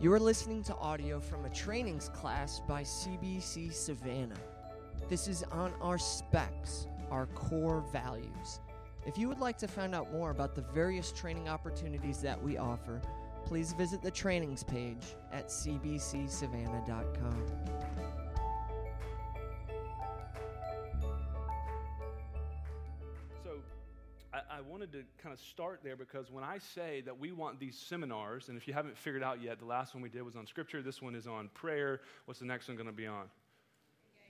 You are listening to audio from a trainings class by CBC Savannah. This is on our specs, our core values. If you would like to find out more about the various training opportunities that we offer, please visit the trainings page at cbcsavannah.com. kind of start there because when I say that we want these seminars, and if you haven't figured out yet, the last one we did was on scripture, this one is on prayer. What's the next one going to be on?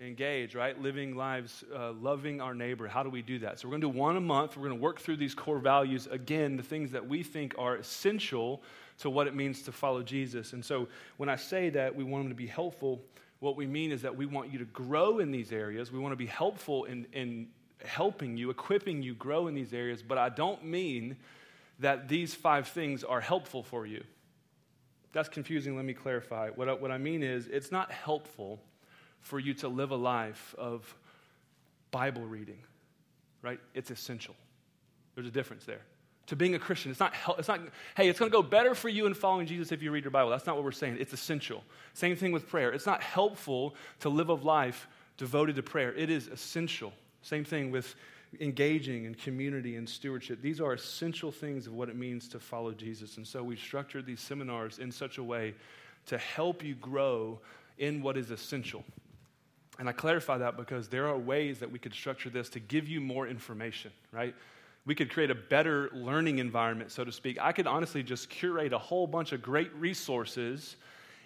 Engage, right? Living lives, uh, loving our neighbor. How do we do that? So, we're going to do one a month. We're going to work through these core values. Again, the things that we think are essential to what it means to follow Jesus. And so, when I say that we want them to be helpful, what we mean is that we want you to grow in these areas. We want to be helpful in, in helping you, equipping you grow in these areas. But I don't mean that these five things are helpful for you. That's confusing. Let me clarify. What I, what I mean is, it's not helpful for you to live a life of Bible reading, right? It's essential. There's a difference there. To being a Christian, it's not, it's not hey, it's going to go better for you in following Jesus if you read your Bible. That's not what we're saying. It's essential. Same thing with prayer. It's not helpful to live a life devoted to prayer, it is essential. Same thing with engaging in community and stewardship. These are essential things of what it means to follow Jesus. And so we've structured these seminars in such a way to help you grow in what is essential. And I clarify that because there are ways that we could structure this to give you more information, right? We could create a better learning environment, so to speak. I could honestly just curate a whole bunch of great resources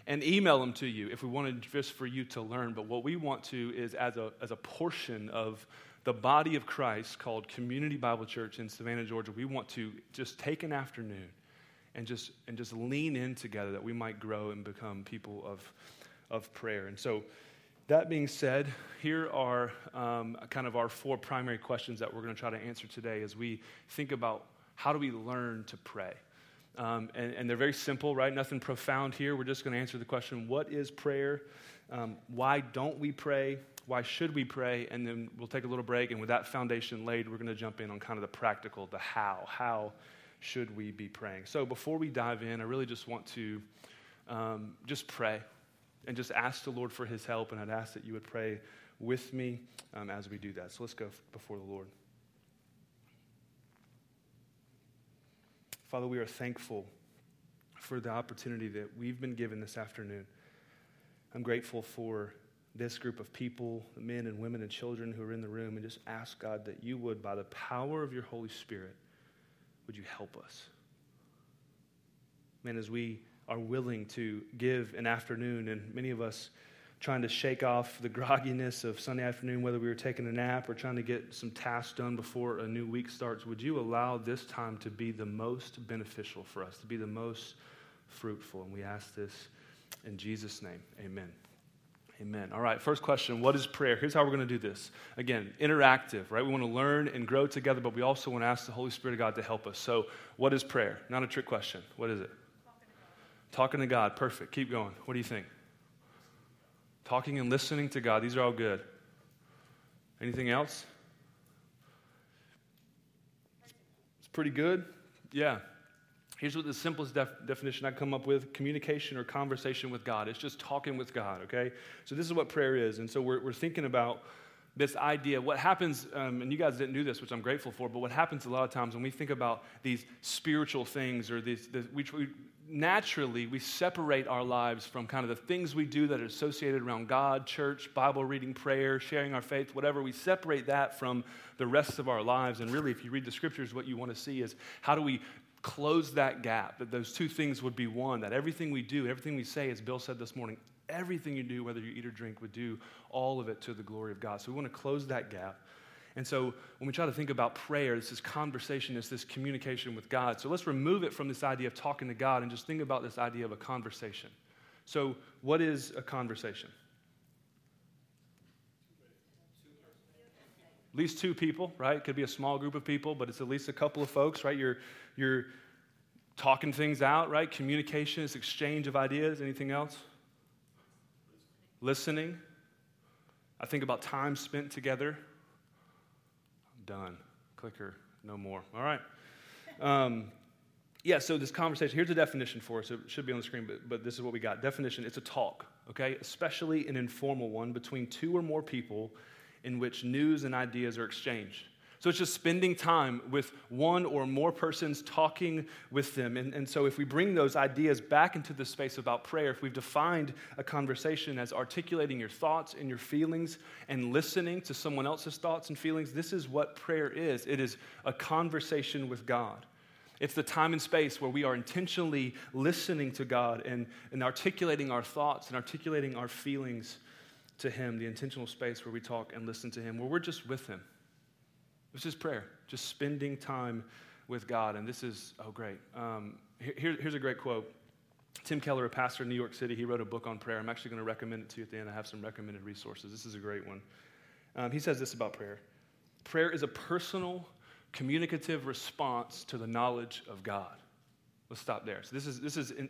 and email them to you if we wanted just for you to learn. But what we want to is, as a, as a portion of the body of Christ called Community Bible Church in Savannah, Georgia, we want to just take an afternoon and just, and just lean in together that we might grow and become people of, of prayer. And so, that being said, here are um, kind of our four primary questions that we're going to try to answer today as we think about how do we learn to pray. Um, and, and, they're very simple, right? Nothing profound here. We're just going to answer the question what is prayer? Um, why don't we pray? Why should we pray? And then we'll take a little break. And with that foundation laid, we're going to jump in on kind of the practical, the how. How should we be praying? So before we dive in, I really just want to um, just pray and just ask the Lord for his help. And I'd ask that you would pray with me um, as we do that. So let's go before the Lord. Father, we are thankful for the opportunity that we've been given this afternoon. I'm grateful for this group of people, the men and women and children who are in the room, and just ask God that you would, by the power of your Holy Spirit, would you help us? Man, as we are willing to give an afternoon, and many of us trying to shake off the grogginess of Sunday afternoon, whether we were taking a nap or trying to get some tasks done before a new week starts, would you allow this time to be the most beneficial for us, to be the most fruitful? And we ask this in Jesus' name. Amen. Amen. All right, first question What is prayer? Here's how we're going to do this. Again, interactive, right? We want to learn and grow together, but we also want to ask the Holy Spirit of God to help us. So, what is prayer? Not a trick question. What is it? Talking to God, perfect. Keep going. What do you think? Talking and listening to God, these are all good. Anything else? It's pretty good? Yeah. Here's what the simplest def- definition I come up with communication or conversation with God. It's just talking with God, okay? So, this is what prayer is. And so, we're, we're thinking about this idea. What happens, um, and you guys didn't do this, which I'm grateful for, but what happens a lot of times when we think about these spiritual things or these, this, we, we, naturally we separate our lives from kind of the things we do that are associated around God, church, Bible reading, prayer, sharing our faith, whatever. We separate that from the rest of our lives. And really, if you read the scriptures, what you want to see is how do we close that gap, that those two things would be one, that everything we do, everything we say, as Bill said this morning, everything you do, whether you eat or drink, would do all of it to the glory of God. So we want to close that gap. And so when we try to think about prayer, this is conversation, it's this communication with God. So let's remove it from this idea of talking to God and just think about this idea of a conversation. So, what is a conversation? At least two people, right? It could be a small group of people, but it's at least a couple of folks, right? You're, you're talking things out, right? Communication is exchange of ideas. Anything else? Listening. I think about time spent together, Done. Clicker, no more. All right. Um, yeah, so this conversation, here's a definition for us. It should be on the screen, but, but this is what we got. Definition it's a talk, okay? Especially an informal one between two or more people in which news and ideas are exchanged. So it's just spending time with one or more persons talking with them. And, and so if we bring those ideas back into the space about prayer, if we've defined a conversation as articulating your thoughts and your feelings and listening to someone else's thoughts and feelings, this is what prayer is it is a conversation with God. It's the time and space where we are intentionally listening to God and, and articulating our thoughts and articulating our feelings to Him, the intentional space where we talk and listen to Him, where we're just with Him. This is prayer, just spending time with God. And this is, oh, great. Um, here, here's a great quote. Tim Keller, a pastor in New York City, he wrote a book on prayer. I'm actually going to recommend it to you at the end. I have some recommended resources. This is a great one. Um, he says this about prayer Prayer is a personal, communicative response to the knowledge of God. Let's stop there. So, this is, this is in,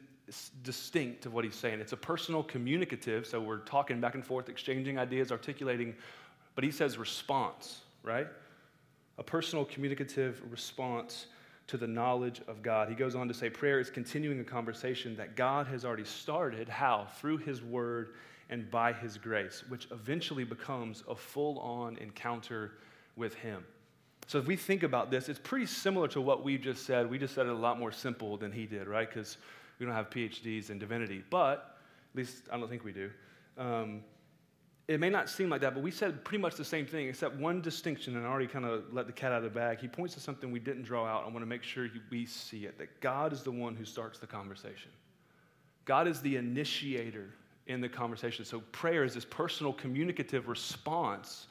distinct to what he's saying. It's a personal, communicative, so we're talking back and forth, exchanging ideas, articulating, but he says response, right? A personal, communicative response to the knowledge of God. He goes on to say prayer is continuing a conversation that God has already started. How? Through his word and by his grace, which eventually becomes a full on encounter with him. So if we think about this, it's pretty similar to what we just said. We just said it a lot more simple than he did, right? Because we don't have PhDs in divinity, but at least I don't think we do. Um, it may not seem like that, but we said pretty much the same thing, except one distinction, and I already kind of let the cat out of the bag. He points to something we didn't draw out. I want to make sure we see it that God is the one who starts the conversation. God is the initiator in the conversation. So prayer is this personal communicative response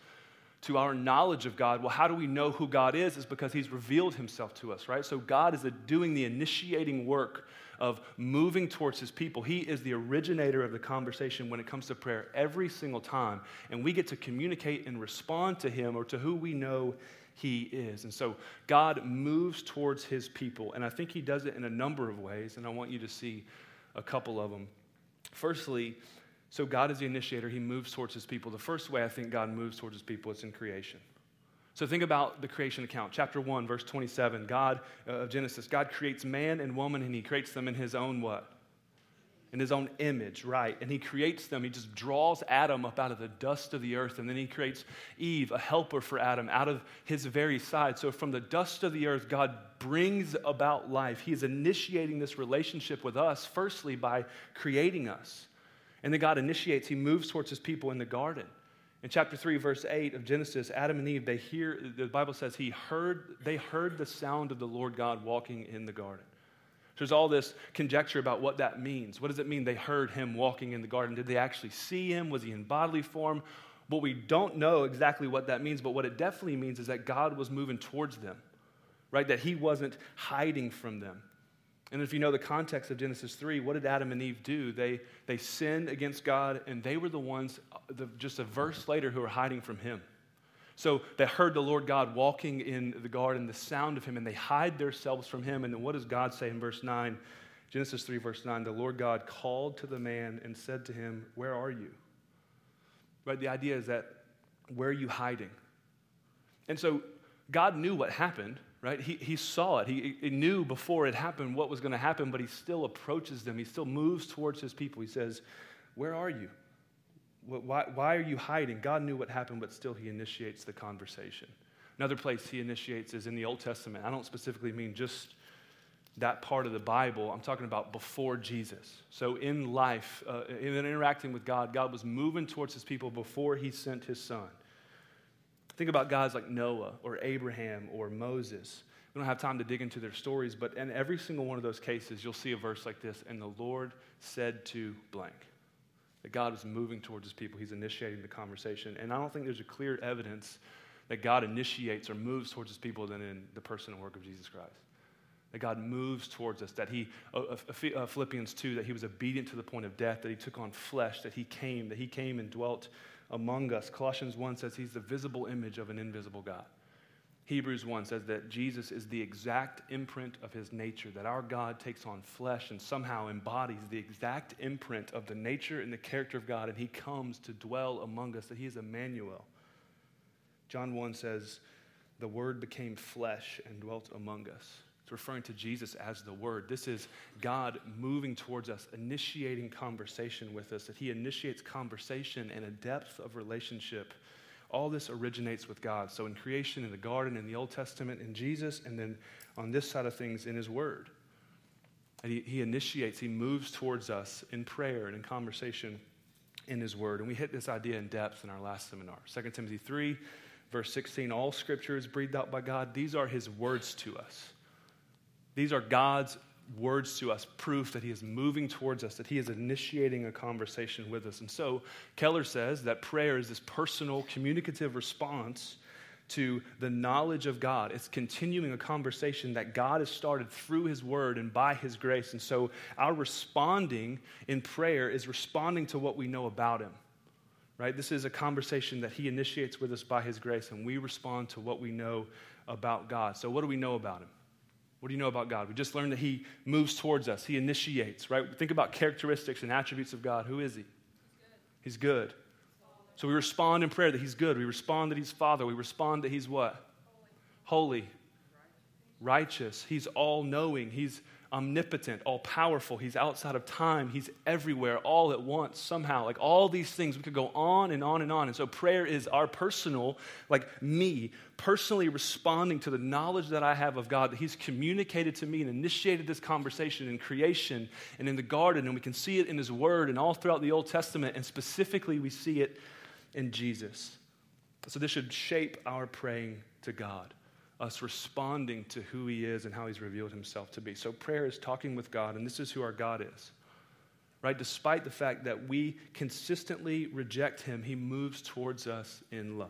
to our knowledge of God. Well, how do we know who God is? Is because He's revealed Himself to us, right? So God is doing the initiating work of moving towards His people. He is the originator of the conversation when it comes to prayer every single time. And we get to communicate and respond to Him or to who we know He is. And so God moves towards His people. And I think He does it in a number of ways. And I want you to see a couple of them. Firstly, so God is the initiator. He moves towards his people. The first way I think God moves towards his people is in creation. So think about the creation account. Chapter 1, verse 27, God uh, of Genesis, God creates man and woman and he creates them in his own what? In his own image, right? And he creates them. He just draws Adam up out of the dust of the earth. And then he creates Eve, a helper for Adam, out of his very side. So from the dust of the earth, God brings about life. He is initiating this relationship with us, firstly, by creating us. And then God initiates, he moves towards his people in the garden. In chapter 3, verse 8 of Genesis, Adam and Eve, they hear, the Bible says he heard, they heard the sound of the Lord God walking in the garden. So there's all this conjecture about what that means. What does it mean they heard him walking in the garden? Did they actually see him? Was he in bodily form? But we don't know exactly what that means, but what it definitely means is that God was moving towards them, right? That he wasn't hiding from them. And if you know the context of Genesis 3, what did Adam and Eve do? They, they sinned against God, and they were the ones, uh, the, just a verse later, who were hiding from Him. So they heard the Lord God walking in the garden, the sound of Him, and they hide themselves from Him. And then what does God say in verse 9? Genesis 3, verse 9 The Lord God called to the man and said to him, Where are you? Right? The idea is that, where are you hiding? And so God knew what happened right? He, he saw it. He, he knew before it happened what was going to happen, but he still approaches them. He still moves towards his people. He says, Where are you? Why, why are you hiding? God knew what happened, but still he initiates the conversation. Another place he initiates is in the Old Testament. I don't specifically mean just that part of the Bible. I'm talking about before Jesus. So in life, uh, in interacting with God, God was moving towards his people before he sent his son. Think about guys like Noah or Abraham or Moses. We don't have time to dig into their stories, but in every single one of those cases, you'll see a verse like this And the Lord said to blank. That God is moving towards his people, he's initiating the conversation. And I don't think there's a clear evidence that God initiates or moves towards his people than in the person and work of Jesus Christ. That God moves towards us, that he, uh, uh, uh Philippians 2, that he was obedient to the point of death, that he took on flesh, that he came, that he came and dwelt among us. Colossians 1 says he's the visible image of an invisible God. Hebrews 1 says that Jesus is the exact imprint of his nature, that our God takes on flesh and somehow embodies the exact imprint of the nature and the character of God, and he comes to dwell among us, that he is Emmanuel. John 1 says, The Word became flesh and dwelt among us. It's referring to Jesus as the Word. This is God moving towards us, initiating conversation with us, that He initiates conversation and a depth of relationship. All this originates with God. So in creation, in the garden, in the Old Testament, in Jesus, and then on this side of things, in His Word. And he, he initiates, He moves towards us in prayer and in conversation in His Word. And we hit this idea in depth in our last seminar. 2 Timothy 3, verse 16 All scripture is breathed out by God. These are His words to us. These are God's words to us, proof that He is moving towards us, that He is initiating a conversation with us. And so Keller says that prayer is this personal, communicative response to the knowledge of God. It's continuing a conversation that God has started through His Word and by His grace. And so our responding in prayer is responding to what we know about Him. Right? This is a conversation that He initiates with us by His grace, and we respond to what we know about God. So, what do we know about Him? What do you know about God? We just learned that He moves towards us, He initiates, right? Think about characteristics and attributes of God. Who is He? He's good. So we respond in prayer that He's good. We respond that He's Father. We respond that He's what? Holy. Holy. Righteous. He's all knowing. He's omnipotent, all powerful. He's outside of time. He's everywhere, all at once, somehow. Like all these things, we could go on and on and on. And so prayer is our personal, like me, personally responding to the knowledge that I have of God, that He's communicated to me and initiated this conversation in creation and in the garden. And we can see it in His Word and all throughout the Old Testament. And specifically, we see it in Jesus. So this should shape our praying to God us responding to who He is and how He's revealed Himself to be. So, prayer is talking with God, and this is who our God is. Right? Despite the fact that we consistently reject Him, He moves towards us in love.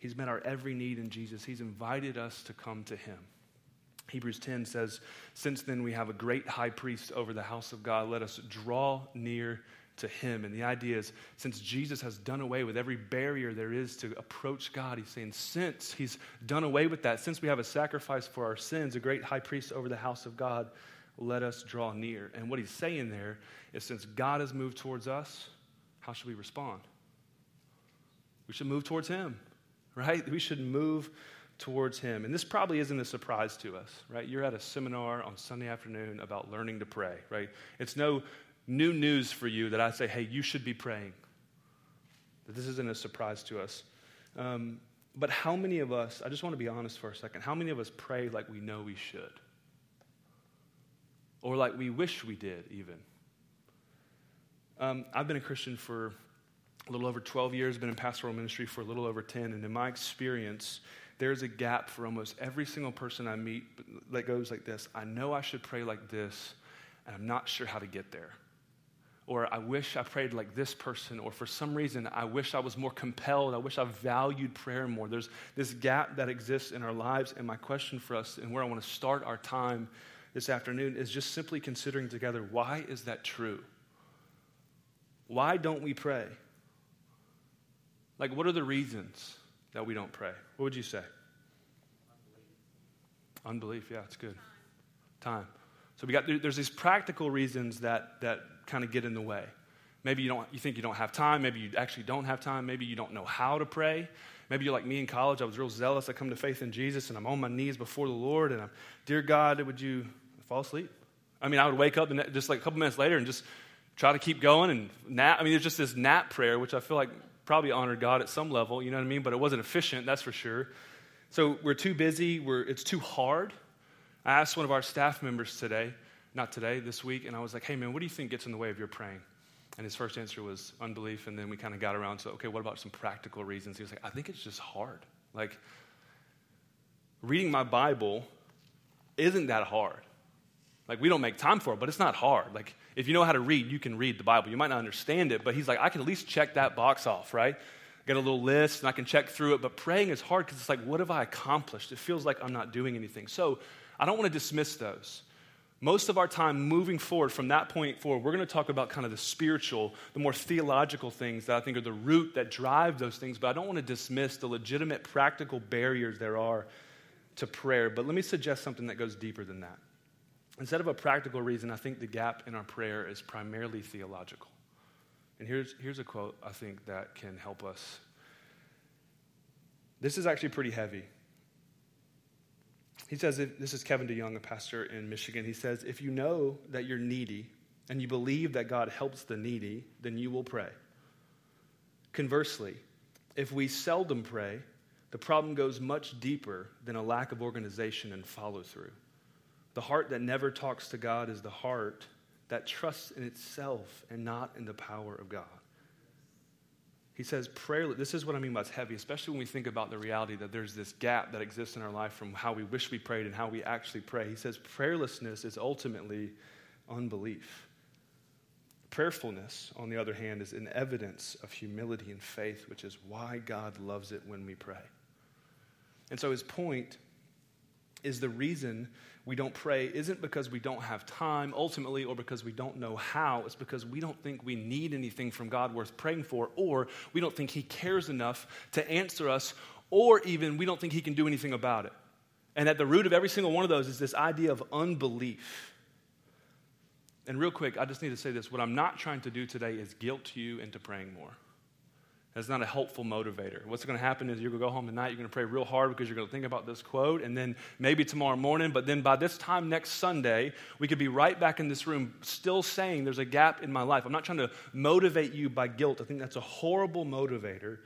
He's met our every need in Jesus, He's invited us to come to Him. Hebrews 10 says, Since then we have a great high priest over the house of God, let us draw near to him. And the idea is since Jesus has done away with every barrier there is to approach God, he's saying, since he's done away with that, since we have a sacrifice for our sins, a great high priest over the house of God, let us draw near. And what he's saying there is since God has moved towards us, how should we respond? We should move towards him, right? We should move towards him. And this probably isn't a surprise to us, right? You're at a seminar on Sunday afternoon about learning to pray, right? It's no new news for you that I say, hey, you should be praying. That this isn't a surprise to us. Um, but how many of us, I just want to be honest for a second, how many of us pray like we know we should? Or like we wish we did, even? Um, I've been a Christian for a little over 12 years, been in pastoral ministry for a little over 10, and in my experience, there's a gap for almost every single person I meet that goes like this I know I should pray like this, and I'm not sure how to get there or I wish I prayed like this person, or for some reason, I wish I was more compelled. I wish I valued prayer more. There's this gap that exists in our lives. And my question for us, and where I want to start our time this afternoon, is just simply considering together why is that true? Why don't we pray? Like, what are the reasons that we don't pray? What would you say? Unbelief. Unbelief yeah, it's good. Time. So we got there's these practical reasons that that kind of get in the way. Maybe you, don't, you think you don't have time. Maybe you actually don't have time. Maybe you don't know how to pray. Maybe you're like me in college. I was real zealous. I come to faith in Jesus and I'm on my knees before the Lord and I'm, Dear God, would you fall asleep? I mean, I would wake up and just like a couple minutes later and just try to keep going and nap. I mean, there's just this nap prayer, which I feel like probably honored God at some level, you know what I mean? But it wasn't efficient, that's for sure. So we're too busy. We're, it's too hard. I asked one of our staff members today, not today, this week, and I was like, hey, man, what do you think gets in the way of your praying? And his first answer was unbelief, and then we kind of got around to, okay, what about some practical reasons? He was like, I think it's just hard. Like, reading my Bible isn't that hard. Like, we don't make time for it, but it's not hard. Like, if you know how to read, you can read the Bible. You might not understand it, but he's like, I can at least check that box off, right? I got a little list and I can check through it, but praying is hard because it's like, what have I accomplished? It feels like I'm not doing anything. So I don't want to dismiss those most of our time moving forward from that point forward, we're going to talk about kind of the spiritual, the more theological things that I think are the root that drive those things. But I don't want to dismiss the legitimate practical barriers there are to prayer. But let me suggest something that goes deeper than that. Instead of a practical reason, I think the gap in our prayer is primarily theological. And here's, here's a quote I think that can help us. This is actually pretty heavy. He says, this is Kevin DeYoung, a pastor in Michigan. He says, if you know that you're needy and you believe that God helps the needy, then you will pray. Conversely, if we seldom pray, the problem goes much deeper than a lack of organization and follow through. The heart that never talks to God is the heart that trusts in itself and not in the power of God. He says, prayer, this is what I mean by it's heavy, especially when we think about the reality that there's this gap that exists in our life from how we wish we prayed and how we actually pray. He says, prayerlessness is ultimately unbelief. Prayerfulness, on the other hand, is an evidence of humility and faith, which is why God loves it when we pray. And so his point is the reason we don't pray isn't because we don't have time ultimately or because we don't know how. It's because we don't think we need anything from God worth praying for, or we don't think He cares enough to answer us, or even we don't think He can do anything about it. And at the root of every single one of those is this idea of unbelief. And real quick, I just need to say this. What I'm not trying to do today is guilt you into praying more. That's not a helpful motivator. What's going to happen is you're going to go home tonight, you're going to pray real hard because you're going to think about this quote, and then maybe tomorrow morning, but then by this time next Sunday, we could be right back in this room still saying there's a gap in my life. I'm not trying to motivate you by guilt. I think that's a horrible motivator.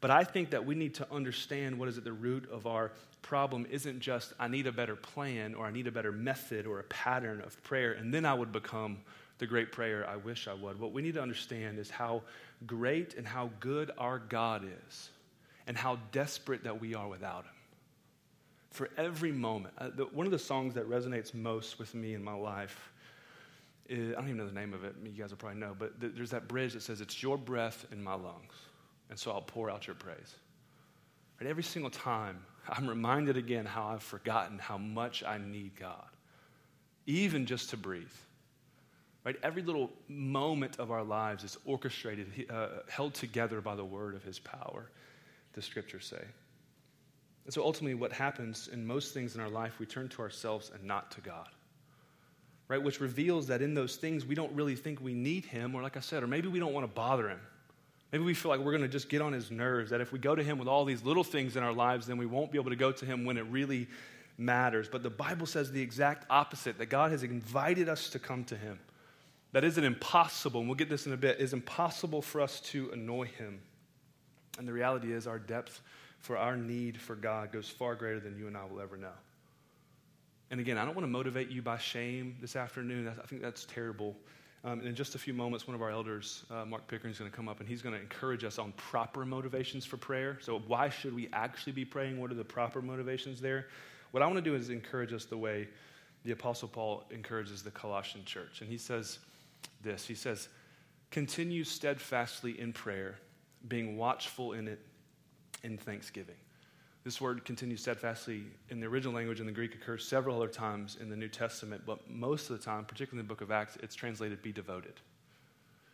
But I think that we need to understand what is at the root of our problem isn't just I need a better plan or I need a better method or a pattern of prayer, and then I would become the great prayer I wish I would. What we need to understand is how great and how good our God is, and how desperate that we are without Him. For every moment, uh, the, one of the songs that resonates most with me in my life is, I don't even know the name of it, you guys will probably know, but th- there's that bridge that says, It's your breath in my lungs, and so I'll pour out your praise. Right? Every single time, I'm reminded again how I've forgotten how much I need God, even just to breathe. Right? Every little moment of our lives is orchestrated, uh, held together by the word of his power, the scriptures say. And so ultimately, what happens in most things in our life, we turn to ourselves and not to God. Right? Which reveals that in those things, we don't really think we need him, or like I said, or maybe we don't want to bother him. Maybe we feel like we're going to just get on his nerves, that if we go to him with all these little things in our lives, then we won't be able to go to him when it really matters. But the Bible says the exact opposite that God has invited us to come to him that isn't impossible, and we'll get this in a bit, is impossible for us to annoy him. And the reality is, our depth for our need for God goes far greater than you and I will ever know. And again, I don't want to motivate you by shame this afternoon. I think that's terrible. Um, in just a few moments, one of our elders, uh, Mark Pickering, is going to come up and he's going to encourage us on proper motivations for prayer. So, why should we actually be praying? What are the proper motivations there? What I want to do is encourage us the way the Apostle Paul encourages the Colossian church. And he says, this. He says, Continue steadfastly in prayer, being watchful in it in thanksgiving. This word continue steadfastly in the original language in the Greek occurs several other times in the New Testament, but most of the time, particularly in the book of Acts, it's translated be devoted.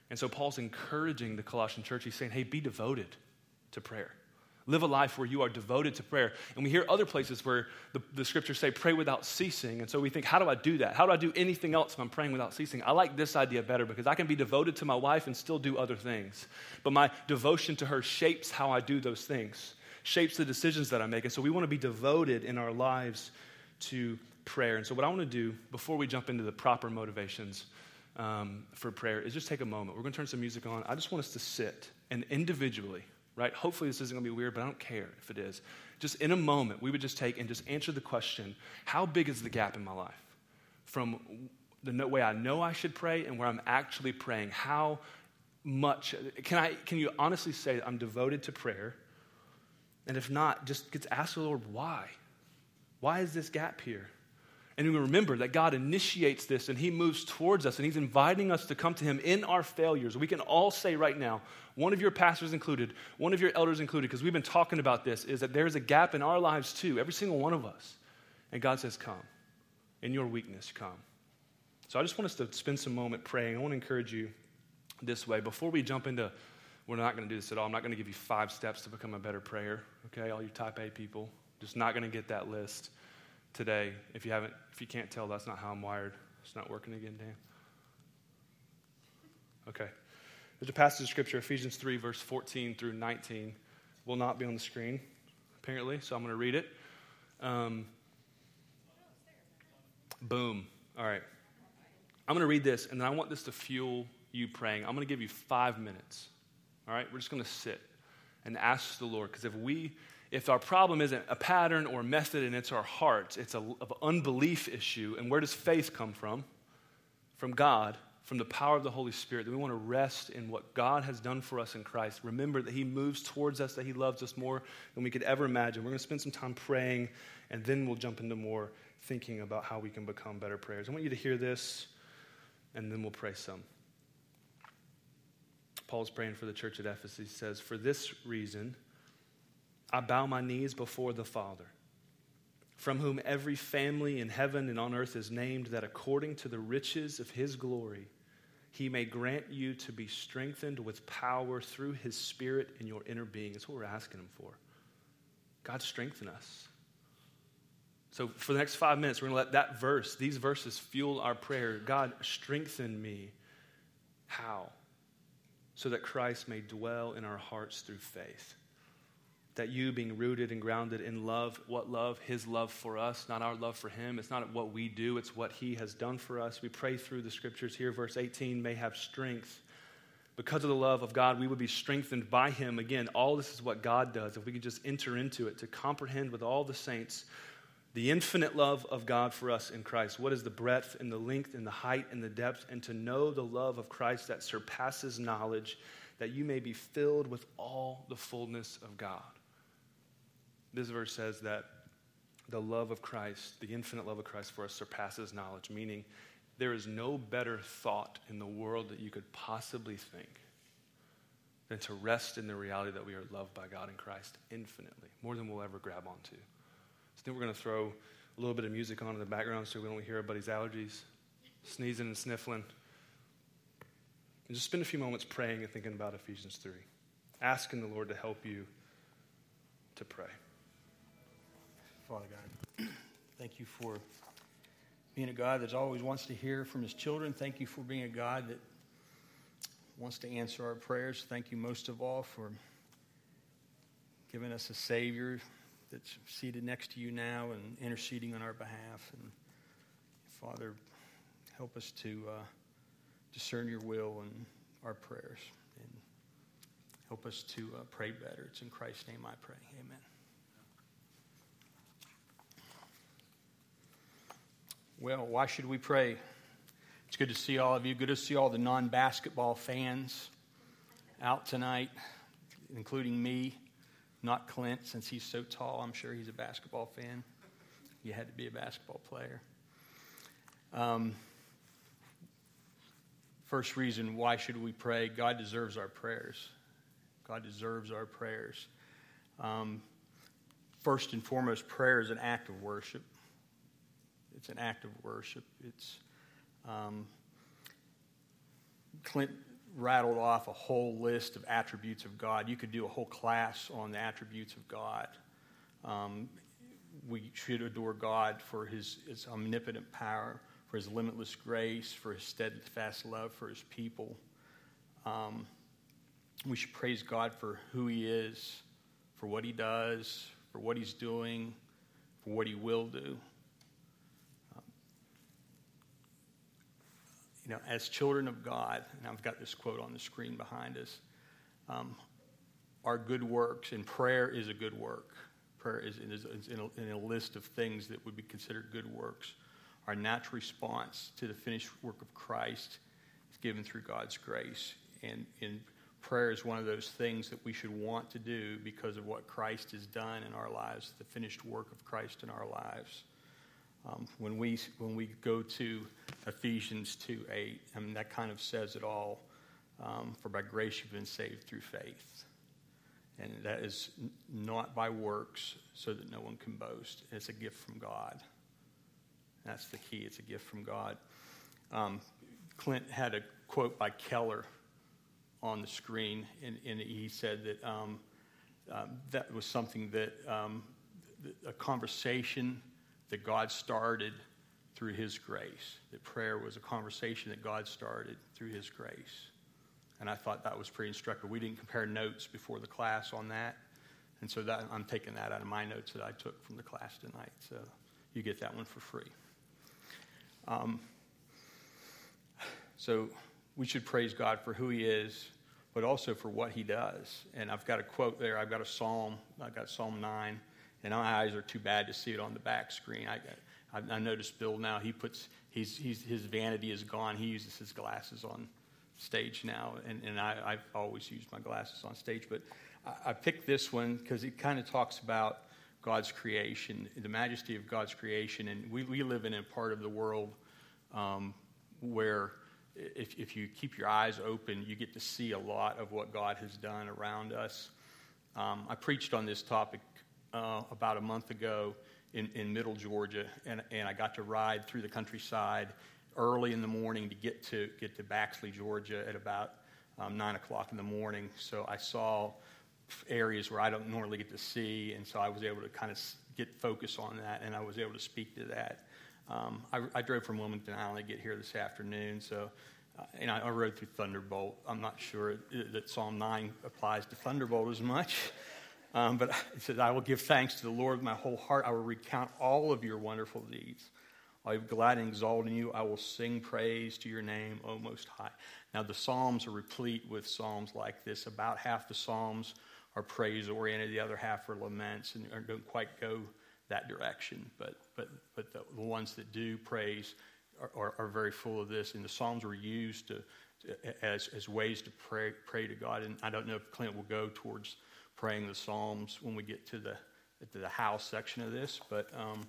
And so Paul's encouraging the Colossian church. He's saying, hey, be devoted to prayer. Live a life where you are devoted to prayer. And we hear other places where the, the scriptures say, pray without ceasing. And so we think, how do I do that? How do I do anything else if I'm praying without ceasing? I like this idea better because I can be devoted to my wife and still do other things. But my devotion to her shapes how I do those things, shapes the decisions that I make. And so we want to be devoted in our lives to prayer. And so, what I want to do before we jump into the proper motivations um, for prayer is just take a moment. We're going to turn some music on. I just want us to sit and individually, right? Hopefully, this isn't going to be weird, but I don't care if it is. Just in a moment, we would just take and just answer the question how big is the gap in my life? From the way I know I should pray and where I'm actually praying. How much can I can you honestly say I'm devoted to prayer? And if not, just get to ask the Lord why. Why is this gap here? And we remember that God initiates this and He moves towards us and He's inviting us to come to Him in our failures. We can all say right now, one of your pastors included, one of your elders included, because we've been talking about this, is that there's a gap in our lives too, every single one of us. And God says, Come. In your weakness, come. So I just want us to spend some moment praying. I want to encourage you this way. Before we jump into, we're not going to do this at all. I'm not going to give you five steps to become a better prayer, okay? All you type A people. Just not going to get that list today. If you haven't, if you can't tell, that's not how I'm wired. It's not working again, Dan. Okay. There's a passage of scripture, Ephesians 3, verse 14 through 19. Will not be on the screen, apparently, so I'm going to read it. Um, Boom. All right. I'm going to read this, and then I want this to fuel you praying. I'm going to give you five minutes. All right? We're just going to sit and ask the Lord. Because if we, if our problem isn't a pattern or method and it's our hearts, it's an unbelief issue. And where does faith come from? From God, from the power of the Holy Spirit. That we want to rest in what God has done for us in Christ. Remember that He moves towards us, that He loves us more than we could ever imagine. We're going to spend some time praying, and then we'll jump into more thinking about how we can become better prayers. I want you to hear this, and then we'll pray some. Paul's praying for the church at Ephesus. He says, For this reason, I bow my knees before the Father, from whom every family in heaven and on earth is named, that according to the riches of his glory, he may grant you to be strengthened with power through his Spirit in your inner being. That's what we're asking him for. God, strengthen us. So, for the next five minutes, we're going to let that verse, these verses, fuel our prayer. God, strengthen me. How? So that Christ may dwell in our hearts through faith. That you, being rooted and grounded in love, what love? His love for us, not our love for Him. It's not what we do, it's what He has done for us. We pray through the scriptures here. Verse 18 may have strength. Because of the love of God, we would be strengthened by Him. Again, all this is what God does. If we could just enter into it to comprehend with all the saints the infinite love of God for us in Christ. What is the breadth and the length and the height and the depth? And to know the love of Christ that surpasses knowledge, that you may be filled with all the fullness of God. This verse says that the love of Christ, the infinite love of Christ for us, surpasses knowledge, meaning there is no better thought in the world that you could possibly think than to rest in the reality that we are loved by God in Christ infinitely, more than we'll ever grab onto. So then we're going to throw a little bit of music on in the background so we don't hear everybody's allergies, sneezing and sniffling. And just spend a few moments praying and thinking about Ephesians 3, asking the Lord to help you to pray. Father God, thank you for being a God that always wants to hear from his children. Thank you for being a God that wants to answer our prayers. Thank you most of all for giving us a Savior that's seated next to you now and interceding on our behalf. And Father, help us to uh, discern your will in our prayers and help us to uh, pray better. It's in Christ's name I pray. Amen. Well, why should we pray? It's good to see all of you. Good to see all the non basketball fans out tonight, including me. Not Clint, since he's so tall. I'm sure he's a basketball fan. You had to be a basketball player. Um, first reason why should we pray? God deserves our prayers. God deserves our prayers. Um, first and foremost, prayer is an act of worship. It's an act of worship. It's um, Clint rattled off a whole list of attributes of God. You could do a whole class on the attributes of God. Um, we should adore God for his, his, omnipotent power, for his limitless grace, for his steadfast love for his people. Um, we should praise God for who he is, for what he does, for what he's doing, for what he will do. Know, as children of God, and I've got this quote on the screen behind us, um, our good works, and prayer is a good work. Prayer is, is, is in, a, in, a, list of things that would be considered good works. Our natural response to the finished work of Christ is given through God's grace. And, and prayer is one of those things that we should want to do because of what Christ has done in our lives, the finished work of Christ in our lives. Um, when, we, when we go to Ephesians 2 8, I mean, that kind of says it all. Um, for by grace you've been saved through faith. And that is not by works, so that no one can boast. It's a gift from God. That's the key. It's a gift from God. Um, Clint had a quote by Keller on the screen, and, and he said that um, uh, that was something that um, a conversation that God started through His grace. That prayer was a conversation that God started through His grace. And I thought that was pretty instructive. We didn't compare notes before the class on that. And so that, I'm taking that out of my notes that I took from the class tonight. So you get that one for free. Um, so we should praise God for who He is, but also for what He does. And I've got a quote there. I've got a psalm. I've got Psalm 9, and my eyes are too bad to see it on the back screen. I, I, I noticed Bill now, he puts, he's, he's, his vanity is gone. He uses his glasses on stage now, and, and I, I've always used my glasses on stage. But I, I picked this one because it kind of talks about God's creation, the majesty of God's creation. And we, we live in a part of the world um, where if, if you keep your eyes open, you get to see a lot of what God has done around us. Um, I preached on this topic uh, about a month ago in, in middle Georgia, and, and I got to ride through the countryside early in the morning to get to, get to Baxley, Georgia at about um, 9 o'clock in the morning. So I saw areas where I don't normally get to see, and so I was able to kind of get focus on that, and I was able to speak to that. Um, I, I, drove from Wilmington Island to get here this afternoon, so uh, and I, I, rode through Thunderbolt. I'm not sure that Psalm 9 applies to Thunderbolt as much, um, but it says, "I will give thanks to the Lord with my whole heart. I will recount all of your wonderful deeds." I will be glad and exalt in you. I will sing praise to your name, O Most High. Now, the Psalms are replete with Psalms like this. About half the Psalms are praise oriented, the other half are laments and don't quite go that direction. But, but, but the, the ones that do praise are, are, are, very full of this. And the Psalms were used to, to, as, as ways to pray, pray to God. And I don't know if Clint will go towards praying the Psalms when we get to the, to the house section of this, but. Um,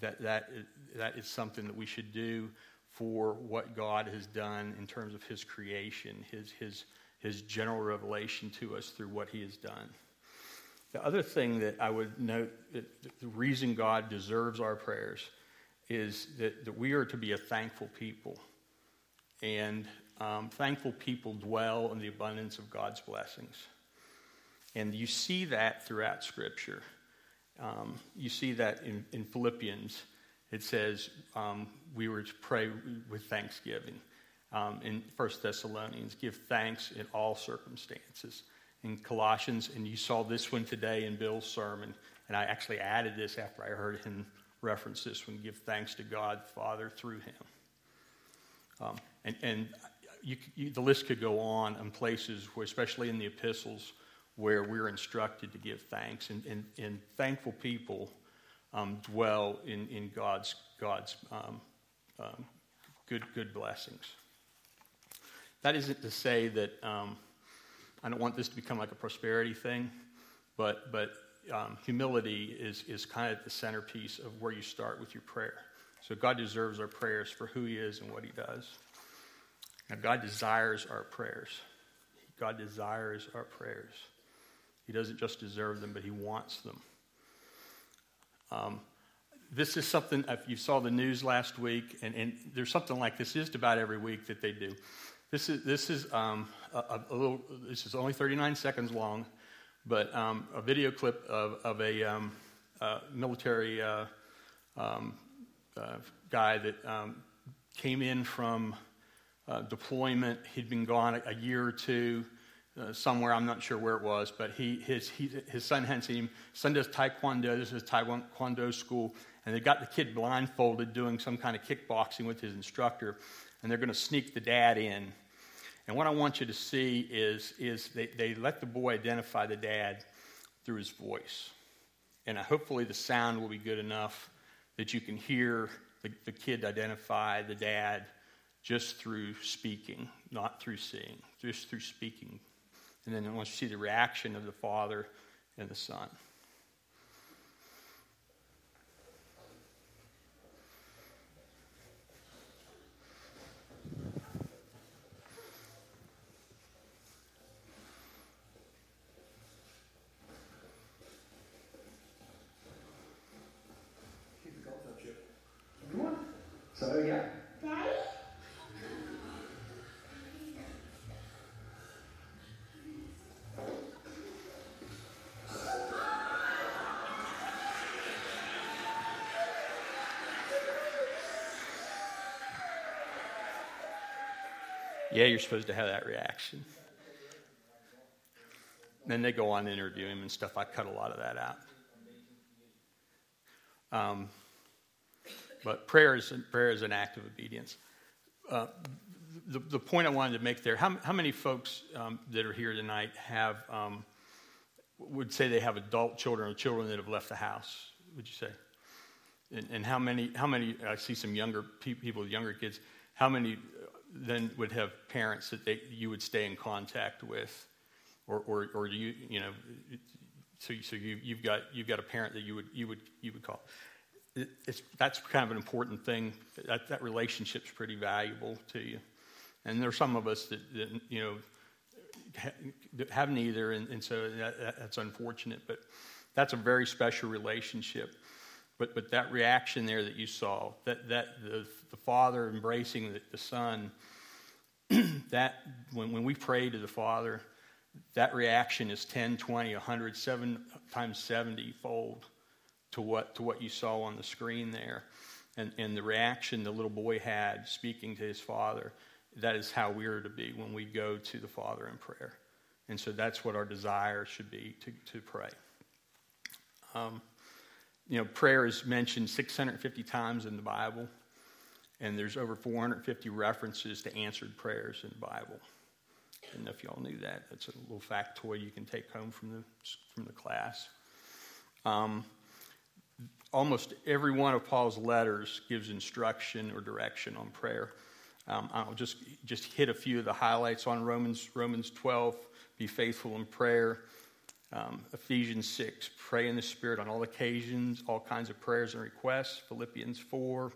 that, that, is, that is something that we should do for what God has done in terms of His creation, His, His, His general revelation to us through what He has done. The other thing that I would note, the reason God deserves our prayers is that, that we are to be a thankful people. And um, thankful people dwell in the abundance of God's blessings. And you see that throughout Scripture. Um, you see that in, in Philippians. It says um, we were to pray with thanksgiving. Um, in 1 Thessalonians, give thanks in all circumstances. In Colossians, and you saw this one today in Bill's sermon, and I actually added this after I heard him reference this one give thanks to God Father through him. Um, and and you, you, the list could go on in places where, especially in the epistles, where we're instructed to give thanks. And, and, and thankful people um, dwell in, in God's, God's um, um, good, good blessings. That isn't to say that um, I don't want this to become like a prosperity thing, but, but um, humility is, is kind of the centerpiece of where you start with your prayer. So God deserves our prayers for who He is and what He does. Now, God desires our prayers. God desires our prayers. He doesn't just deserve them, but he wants them. Um, this is something, if you saw the news last week, and, and, there's something like this just about every week that they do. This is, this is um, a, a, little, this is only 39 seconds long, but um, a video clip of, of a um, uh, military uh, um, uh, guy that um, came in from uh, deployment. He'd been gone a, a year or two uh, somewhere. I'm not sure where it was, but he, his, he, his son seen Son does taekwondo. This is taekwondo school, and they got the kid blindfolded doing some kind of kickboxing with his instructor, and they're going to sneak the dad in. And what I want you to see is, is they, they let the boy identify the dad through his voice. And hopefully the sound will be good enough that you can hear the, the kid identify the dad just through speaking, not through seeing, just through speaking and then once you to see the reaction of the Father and the Son. So yeah. Yeah, you're supposed to have that reaction. Then they go on to interview him and stuff. I cut a lot of that out. Um, But prayer is, prayer is an act of obedience. Uh, the, the point I wanted to make there how, how many folks um, that are here tonight have, um, would say they have adult children or children that have left the house? Would you say? And, and how many, how many, I see some younger pe- people with younger kids, how many then would have parents that they, you would stay in contact with? Or, or, or you, you know, so, so you, you've, got, you've got a parent that you would, you would, you would call. It, it's, that's kind of an important thing. That, that relationship's pretty valuable to you. And there are some of us that, that you know, have neither, and, and so that, that's unfortunate. But that's a very special relationship. But, but that reaction there that you saw, that, that the, the father embracing the, the son, that when, when we pray to the father, that reaction is 10, 20, 100, 7 times 70 fold to what, to what you saw on the screen there. And, and the reaction the little boy had speaking to his father, that is how we are to be when we go to the Father in prayer. And so that's what our desire should be to, to pray. Um, you know, prayer is mentioned 650 times in the Bible, and there's over 450 references to answered prayers in the Bible. I don't know if y'all knew that, that's a little factoid you can take home from the, from the class. Um, almost every one of Paul's letters gives instruction or direction on prayer. Um, I'll just, just hit a few of the highlights on Romans, Romans 12, be faithful in prayer. Um, Ephesians 6, pray in the Spirit on all occasions, all kinds of prayers and requests. Philippians 4,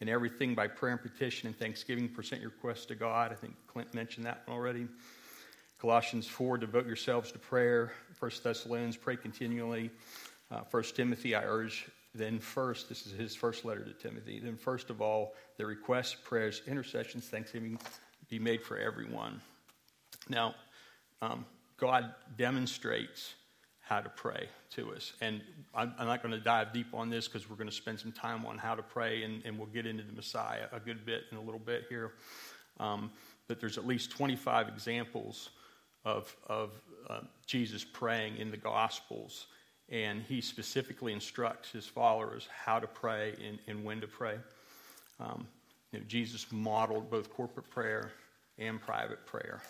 and everything by prayer and petition and thanksgiving, present your requests to God. I think Clint mentioned that one already. Colossians 4, devote yourselves to prayer. 1 Thessalonians, pray continually. Uh, 1 Timothy, I urge then first, this is his first letter to Timothy. Then first of all, the requests, prayers, intercessions, thanksgiving be made for everyone. Now, um, God demonstrates how to pray to us. And I'm, I'm not going to dive deep on this because we're going to spend some time on how to pray, and, and, we'll get into the Messiah a good bit in a little bit here. Um, but there's at least 25 examples of, of uh, Jesus praying in the Gospels, and he specifically instructs his followers how to pray and, and when to pray. Um, you know, Jesus modeled both corporate prayer and private prayer.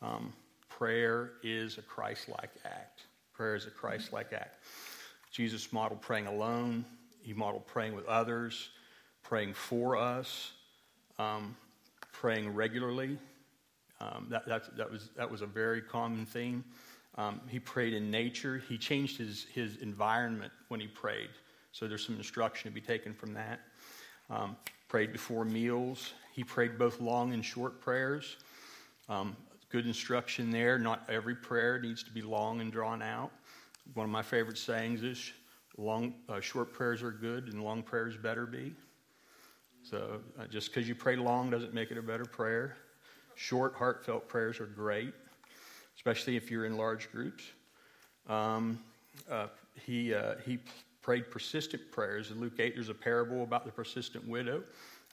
Um, prayer is a Christ like act. Prayer is a Christ like act. Jesus modeled praying alone, he modeled praying with others, praying for us, um, praying regularly. Um, that, that, that, was, that was a very common theme. Um, he prayed in nature. He changed his, his environment when he prayed. So there's some instruction to be taken from that. Um, prayed before meals. He prayed both long and short prayers. Um, good instruction there. Not every prayer needs to be long and drawn out. One of my favorite sayings is long, uh, short prayers are good and long prayers better be. So uh, just because you pray long doesn't make it a better prayer. Short, heartfelt prayers are great, especially if you're in large groups. Um, uh, he, uh, he prayed persistent prayers. In Luke 8, there's a parable about the persistent widow.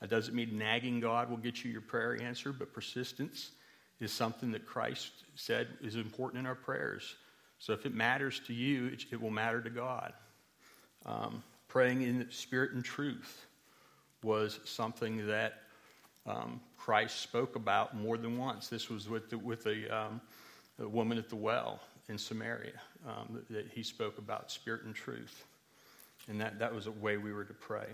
That doesn't mean nagging God will get you your prayer answered, but persistence is something that Christ said is important in our prayers. So if it matters to you, it, it will matter to God. Um, praying in spirit and truth was something that um, Christ spoke about more than once. This was with the, with the, um, the woman at the well in Samaria um, that, that he spoke about spirit and truth. And that, that was a way we were to pray.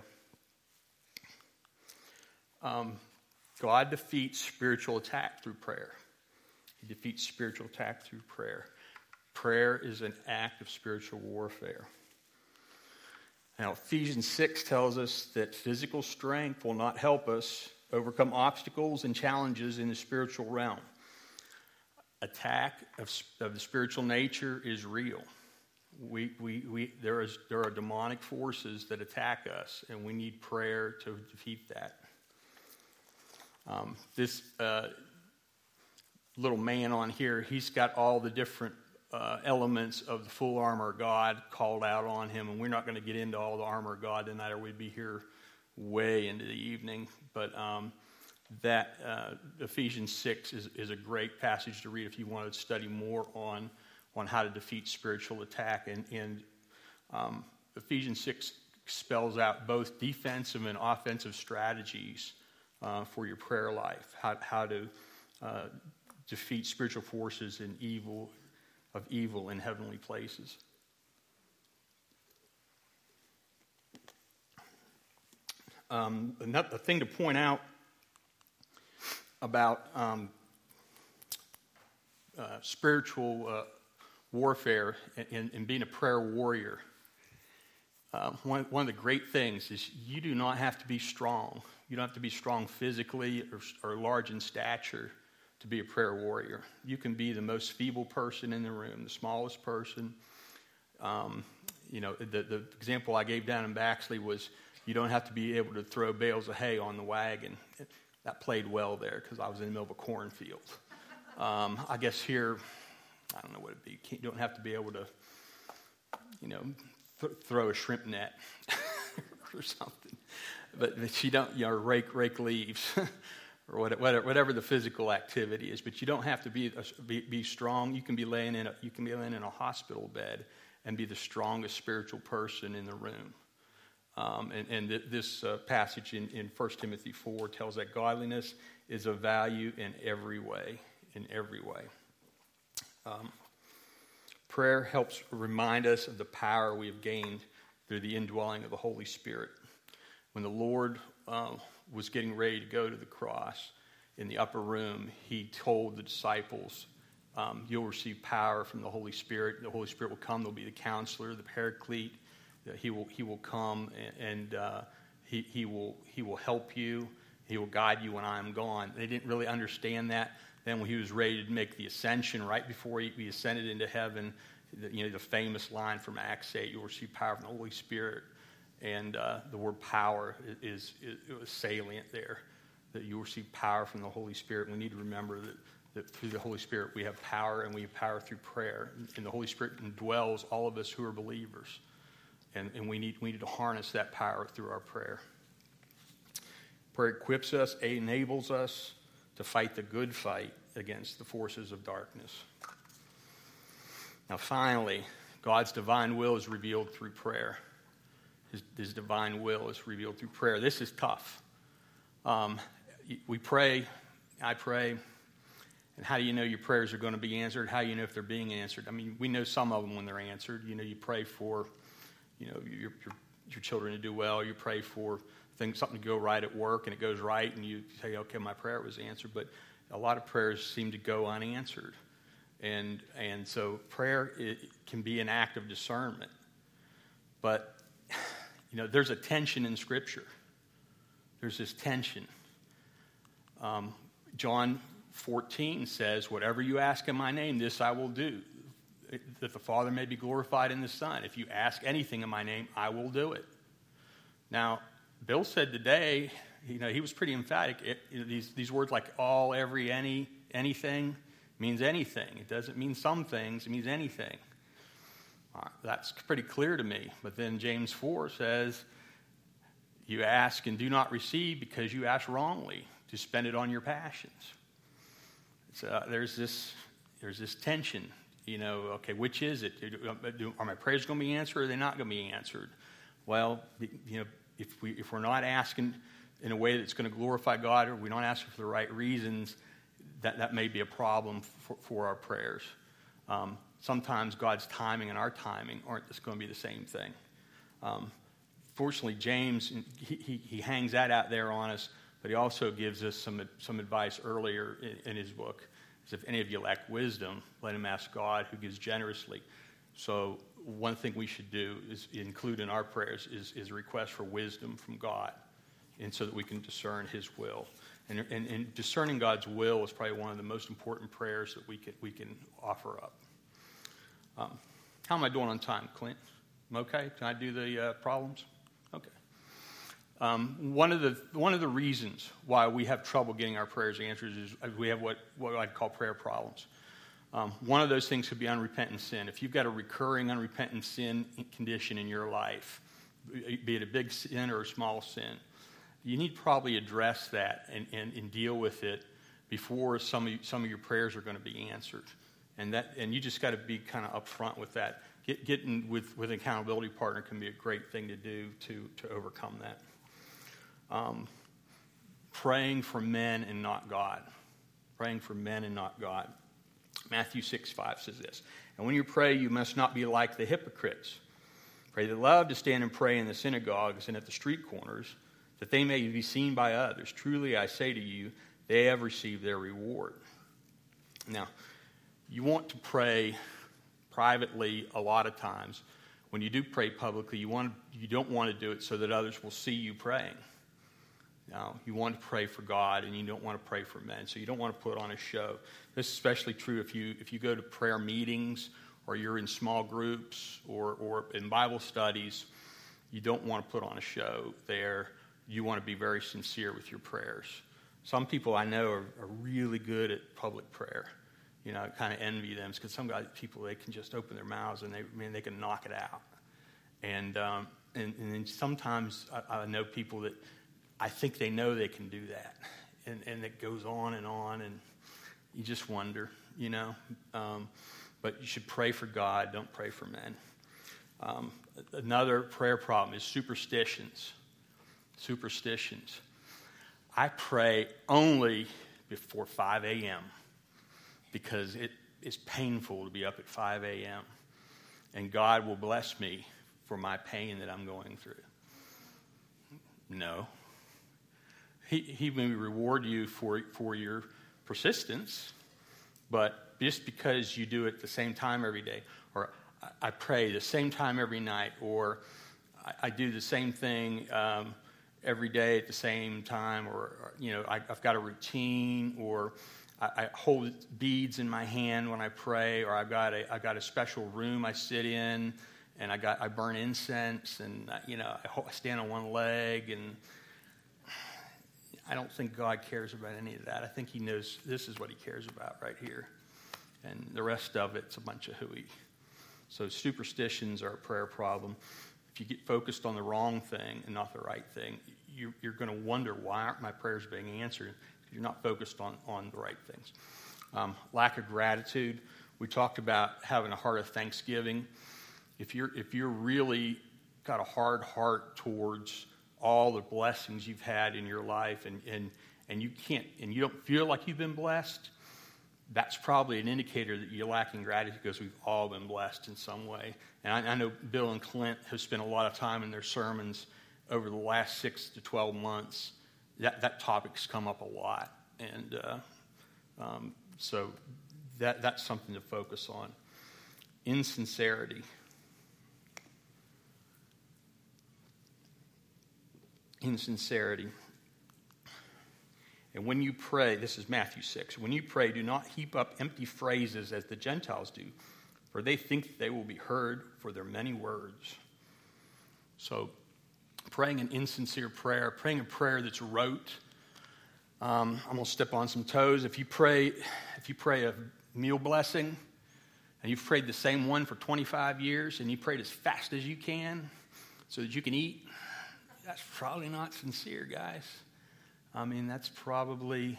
God defeats spiritual attack through prayer. He defeats spiritual attack through prayer. Prayer is an act of spiritual warfare. Now, Ephesians 6 tells us that physical strength will not help us overcome obstacles and challenges in the spiritual realm. Attack of, of the spiritual nature is real. We, we, we, there, is, there are demonic forces that attack us, and we need prayer to defeat that. Um, this uh, little man on here, he's got all the different uh, elements of the full armor of God called out on him, and we're not going to get into all the armor of God tonight, or we'd be here way into the evening. But um, that uh, Ephesians 6 is, is a great passage to read if you want to study more on, on how to defeat spiritual attack. And, and um, Ephesians 6 spells out both defensive and offensive strategies uh, for your prayer life, how, how to uh, defeat spiritual forces in evil, of evil in heavenly places. Um, another thing to point out about um, uh, spiritual uh, warfare and, and, being a prayer warrior. Uh, one, one of the great things is you do not have to be strong. You don't have to be strong physically or, or large in stature to be a prayer warrior. You can be the most feeble person in the room, the smallest person. Um, you know, the, the example I gave down in Baxley was you don't have to be able to throw bales of hay on the wagon. That played well there because I was in the middle of a cornfield. Um, I guess here, I don't know what it'd be. You don't have to be able to, you know, th- throw a shrimp net or something. But, but you don't, you know, rake rake leaves. or whatever, whatever the physical activity is. But you don't have to be, be, be strong. You can be laying in a, you can be laying in a hospital bed and be the strongest spiritual person in the room. Um, and, and th- this uh, passage in, in 1 Timothy 4 tells that godliness is of value in every way. In every way. Um, prayer helps remind us of the power we have gained through the indwelling of the Holy Spirit. When the Lord uh, was getting ready to go to the cross in the upper room, he told the disciples, um, You'll receive power from the Holy Spirit. The Holy Spirit will come. There'll be the counselor, the paraclete. He will, he will come and, uh, he, he, will, he will help you. He will guide you when I am gone. They didn't really understand that. Then, when he was ready to make the ascension, right before he, he ascended into heaven, the, you know, the famous line from Acts 8, you'll receive power from the Holy Spirit. And uh, the word power is, is, is salient there, that you receive power from the Holy Spirit. We need to remember that, that through the Holy Spirit we have power, and we have power through prayer. And the Holy Spirit indwells all of us who are believers. And, and we, need, we need to harness that power through our prayer. Prayer equips us, enables us to fight the good fight against the forces of darkness. Now, finally, God's divine will is revealed through prayer. His, his divine will is revealed through prayer. This is tough. Um, we pray, I pray, and how do you know your prayers are going to be answered? How do you know if they're being answered? I mean, we know some of them when they're answered. You know, you pray for, you know, your, your, your children to do well. You pray for things, something to go right at work, and it goes right, and you say, okay, my prayer was answered. But a lot of prayers seem to go unanswered. And, and so prayer can be an act of discernment. But you know, there's a tension in Scripture. There's this tension. Um, John 14 says, Whatever you ask in my name, this I will do, that the Father may be glorified in the Son. If you ask anything in my name, I will do it. Now, Bill said today, you know, he was pretty emphatic. It, you know, these, these words like all, every, any, anything means anything. It doesn't mean some things, it means anything. Uh, that's pretty clear to me. But then James 4 says, You ask and do not receive because you ask wrongly to spend it on your passions. So uh, there's, this, there's this tension. You know, okay, which is it? Are my prayers going to be answered or are they not going to be answered? Well, you know, if, we, if we're not asking in a way that's going to glorify God or we're not asking for the right reasons, that, that may be a problem for, for our prayers. Um, sometimes God's timing and our timing aren't going to be the same thing. Um, fortunately, James, he, he, he, hangs that out there on us, but he also gives us some, some advice earlier in, in his book. As if any of you lack wisdom, let him ask God who gives generously. So, one thing we should do is include in our prayers is, is a request for wisdom from God, and so that we can discern his will. And, and, and discerning God's will is probably one of the most important prayers that we can, we can offer up. Um, how am I doing on time, Clint? I'm okay? Can I do the uh, problems? Okay. Um, one, of the, one of the reasons why we have trouble getting our prayers answered is we have what, what I'd call prayer problems. Um, one of those things could be unrepentant sin. If you've got a recurring unrepentant sin condition in your life, be it a big sin or a small sin, you need to probably address that and, and, and deal with it before some of, some of your prayers are going to be answered. And, that, and you just got to be kind of upfront with that. get, getting with, with an accountability partner can be a great thing to do to, to overcome that. Um, praying for men and not God. Praying for men and not God. Matthew 6 5 says this. And when you pray, you must not be like the hypocrites. Pray they love to stand and pray in the synagogues and at the street corners, that they may be seen by others. Truly, I say to you, they have received their reward. Now, you want to pray privately a lot of times. When you do pray publicly, you, want, you don't want to do it so that others will see you praying. Now, you want to pray for God and you don't want to pray for men, so you don't want to put on a show. This is especially true if you, if you go to prayer meetings or you're in small groups or, or in Bible studies. You don't want to put on a show there. You want to be very sincere with your prayers. Some people I know are, are really good at public prayer. You know, kind of envy them because some guys, people, they can just open their mouths and they, I mean, they can knock it out. And, um, and, and sometimes I, I know people that I think they know they can do that. And, and it goes on and on, and you just wonder, you know. Um, but you should pray for God, don't pray for men. Um, another prayer problem is superstitions. Superstitions. I pray only before 5 a.m. because it is painful to be up at 5 a.m. And God will bless me for my pain that I'm going through. No. He, he may reward you for, for your persistence, but just because you do it the same time every day, or I, pray the same time every night, or I, I do the same thing um, every day at the same time, or, or you know, I, have got a routine, or I, I, hold beads in my hand when I pray, or I've got a, I've got a special room I sit in, and I, got, I burn incense, and uh, you know, I stand on one leg, and I don't think God cares about any of that. I think He knows this is what He cares about right here. And the rest of it's a bunch of hooey. So superstitions are a prayer problem. If you get focused on the wrong thing and not the right thing, you, you, are going to wonder why aren't my prayers being answered? You're not focused on, on the right things. Um, lack of gratitude. We talked about having a heart of thanksgiving. If you're, if you're really got a hard heart towards all the blessings you've had in your life and, and, and you can't and you don't feel like you've been blessed that's probably an indicator that you're lacking gratitude because we've all been blessed in some way and I, I know bill and clint have spent a lot of time in their sermons over the last six to 12 months that, that topic's come up a lot and uh, um, so that, that's something to focus on insincerity insincerity. And when you pray, this is Matthew 6, when you pray, do not heap up empty phrases as the Gentiles do, for they think they will be heard for their many words. So, praying an insincere prayer, praying a prayer that's rote. Um, I'm going to step on some toes. If you pray, if you pray a meal blessing, and you've prayed the same one for 25 years, and you prayed as fast as you can so that you can eat, that's probably not sincere, guys. I mean, that's probably,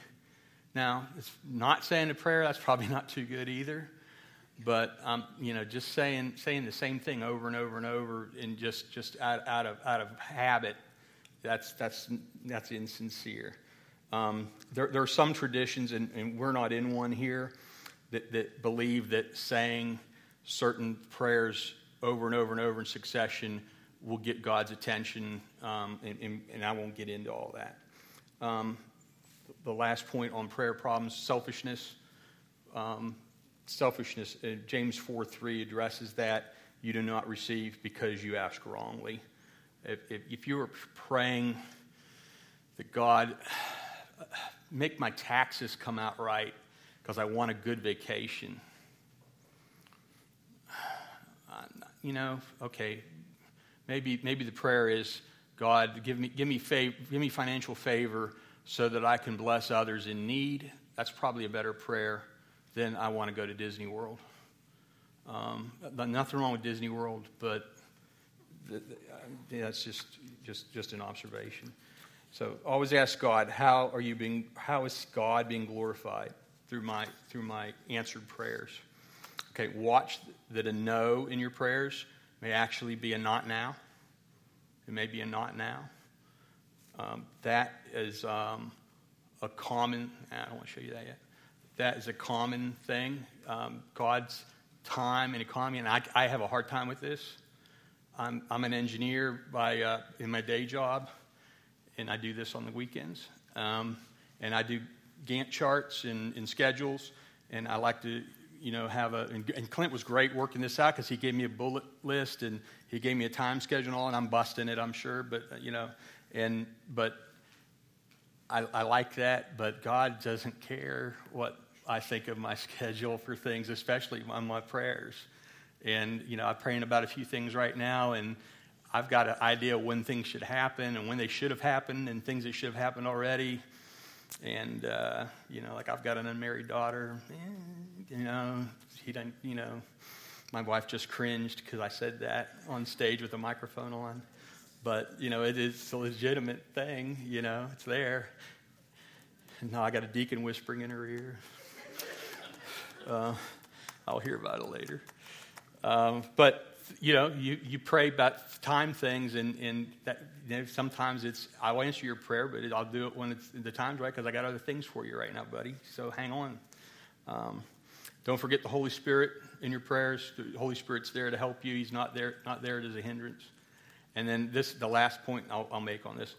now, it's not saying a prayer, that's probably not too good either. But, um, you know, just saying, saying the same thing over and over and over and just, just out, out, of, out of habit, that's, that's, that's insincere. Um, there, there, are some traditions, and, and, we're not in one here, that, that believe that saying certain prayers over and over and over in succession will get God's attention, um, and, and, and, I won't get into all that. Um, the last point on prayer problems selfishness. Selfishness, uh, James 4 3 addresses that. You do not receive because you ask wrongly. If, if, if you are praying that God, make my taxes come out right because I want a good vacation, you know, okay, Maybe, maybe the prayer is, God, give me, give, me fav- give me financial favor so that I can bless others in need. That's probably a better prayer than I want to go to Disney World. Um, nothing wrong with Disney World, but that's just, just, just an observation. So always ask God, how are you being, how is God being glorified through my, through my answered prayers? Okay, watch that a no in your prayers may actually be a not now. It may be a not now. Um, that is um, a common, I don't want to show you that yet. That is a common thing. Um, God's time and economy, and I, I, have a hard time with this. I'm, I'm an engineer by, uh, in my day job, and I do this on the weekends. Um, and I do Gantt charts and, and schedules, and I like to you know, have a, and, and Clint was great working this out because he gave me a bullet list and he gave me a time schedule and all, and I'm busting it, I'm sure, but, uh, you know, and, but I, I like that, but God doesn't care what I think of my schedule for things, especially on my prayers. And, you know, I'm praying about a few things right now, and I've got an idea when things should happen and when they should have happened and things that should have happened already. And, uh, you know, like I've got an unmarried daughter. Eh, you know, he doesn't, you know, my wife just cringed because I said that on stage with a microphone on. But, you know, it is a legitimate thing, you know, it's there. And now I got a deacon whispering in her ear. Uh, I'll hear about it later. Um, but you know, you, you pray about time things, and, and that, you know, sometimes it's, I'll answer your prayer, but I'll do it when it's, the time's right because I got other things for you right now, buddy. So hang on. Um, don't forget the Holy Spirit in your prayers. The Holy Spirit's there to help you. He's not there, not there as a hindrance. And then this, the last point I'll, I'll make on this.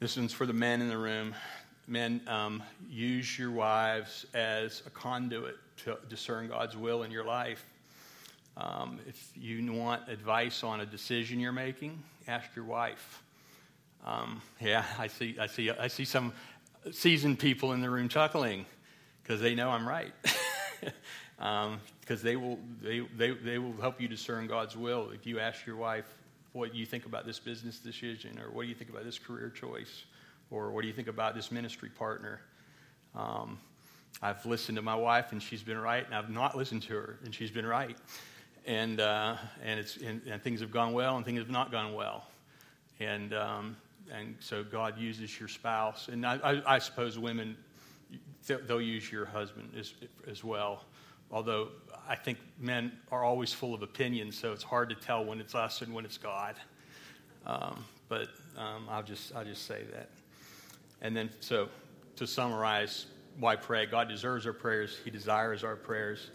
This one's for the men in the room. Men, um, use your wives as a conduit to discern God's will in your life. Um, if you want advice on a decision you're making, ask your wife. Um, yeah, I see, I, see, I see some seasoned people in the room chuckling because they know I'm right. Because um, they, will, they, they, they will help you discern God's will. If you ask your wife, what you think about this business decision? Or what do you think about this career choice? Or what do you think about this ministry partner? Um, I've listened to my wife and she's been right, and I've not listened to her and she's been right. And uh, and it's and, and, things have gone well and things have not gone well, and um, and so God uses your spouse, and I, I, I suppose women they'll use your husband as as well, although I think men are always full of opinions, so it's hard to tell when it's us and when it's God. Um, but um, I'll just I'll just say that, and then so to summarize, why pray? God deserves our prayers. He desires our prayers.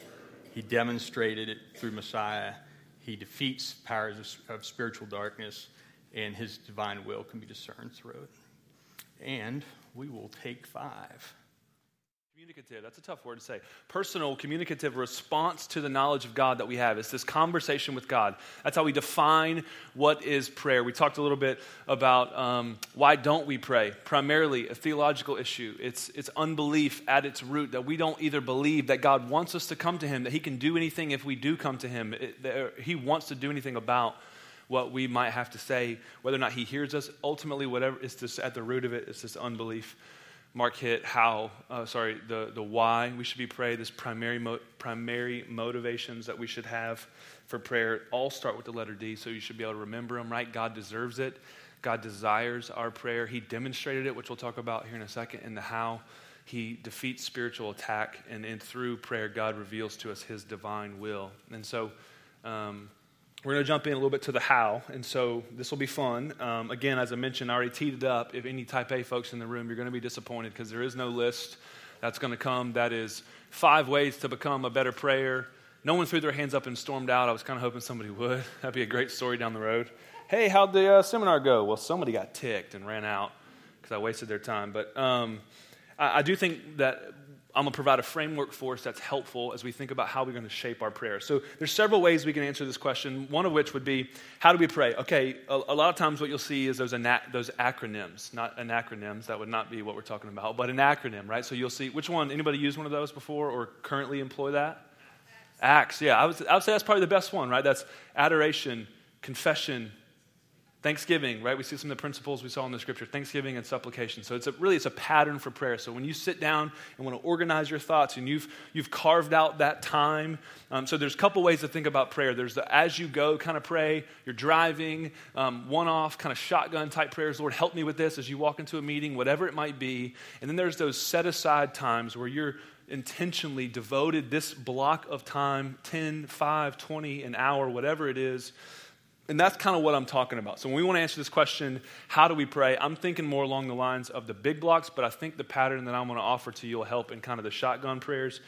He demonstrated it through Messiah. He defeats powers of, of spiritual darkness, and his divine will can be discerned through it. And we will take five. Communicative, that's a tough word to say. Personal, communicative response to the knowledge of God that we have. It's this conversation with God. That's how we define what is prayer. We talked a little bit about um, why don't we pray? Primarily a theological issue. It's, it's unbelief at its root that we don't either believe that God wants us to come to Him, that He can do anything if we do come to Him, it, that He wants to do anything about what we might have to say, whether or not He hears us. Ultimately, whatever, it's this, at the root of it, it's this unbelief. Mark hit how, uh, sorry, the, the why we should be praying, this primary, mo- primary motivations that we should have for prayer all start with the letter D, so you should be able to remember them, right? God deserves it. God desires our prayer. He demonstrated it, which we'll talk about here in a second, in the how. He defeats spiritual attack, and, and through prayer, God reveals to us his divine will. And so, um, we're going to jump in a little bit to the how, and so this will be fun. Um, again, as I mentioned, I already teed it up. If any Type A folks in the room, you're going to be disappointed because there is no list that's going to come that is five ways to become a better prayer. No one threw their hands up and stormed out. I was kind of hoping somebody would. That'd be a great story down the road. Hey, how'd the uh, seminar go? Well, somebody got ticked and ran out because I wasted their time. But um, I, I do think that I'm going to provide a framework for us that's helpful as we think about how we're going to shape our prayer. So there's several ways we can answer this question. One of which would be, how do we pray? Okay, a, a lot of times what you'll see is those, ana- those acronyms, not anacronyms. That would not be what we're talking about, but an acronym, right? So you'll see which one. Anybody use one of those before or currently employ that? Acts. Yeah, I would, I would say that's probably the best one, right? That's adoration, confession, Thanksgiving, right? We see some of the principles we saw in the scripture, thanksgiving and supplication. So it's a, really it's a pattern for prayer. So when you sit down and want to organize your thoughts and you've, you've carved out that time, um, so there's a couple ways to think about prayer. There's the as you go kind of pray, you're driving, um, one off kind of shotgun type prayers. Lord, help me with this as you walk into a meeting, whatever it might be. And then there's those set aside times where you're intentionally devoted this block of time 10, 5, 20, an hour, whatever it is. And that's kind of what I'm talking about. So when we want to answer this question, how do we pray? I'm thinking more along the lines of the big blocks, but I think the pattern that I'm going to offer to you will help in kind of the shotgun prayers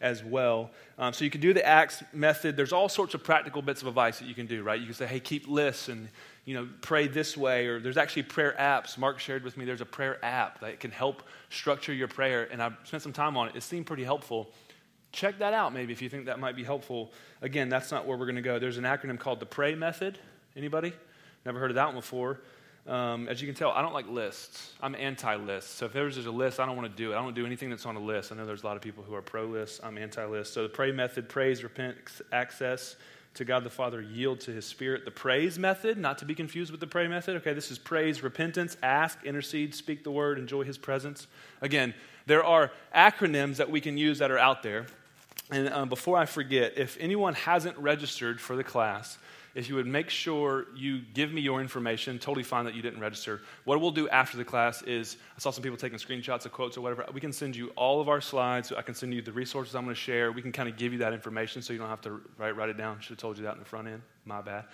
as well. Um, so you can do the ACTS method. There's all sorts of practical bits of advice that you can do, right? You can say, hey, keep lists and you know, pray this way, or there's actually prayer apps. Mark shared with me there's a prayer app that can help structure your prayer, and I spent some time on it. It seemed pretty helpful. Check that out maybe if you think that might be helpful. Again, that's not where we're going to go. There's an acronym called the PRAY method. Anybody? Never heard of that one before. Um, as you can tell, I don't like lists. I'm anti list. So if there's just a list, I don't want to do it. I don't do anything that's on a list. I know there's a lot of people who are pro list. I'm anti list. So the pray method praise, repent, access to God the Father, yield to his Spirit. The praise method, not to be confused with the pray method. Okay, this is praise, repentance, ask, intercede, speak the word, enjoy his presence. Again, there are acronyms that we can use that are out there. And um, before I forget, if anyone hasn't registered for the class, if you would make sure you give me your information, totally fine that you didn't register. What we'll do after the class is, I saw some people taking screenshots of quotes or whatever. We can send you all of our slides. I can send you the resources I'm going to share. We can kind of give you that information so you don't have to write, write it down. Should have told you that in the front end. My bad.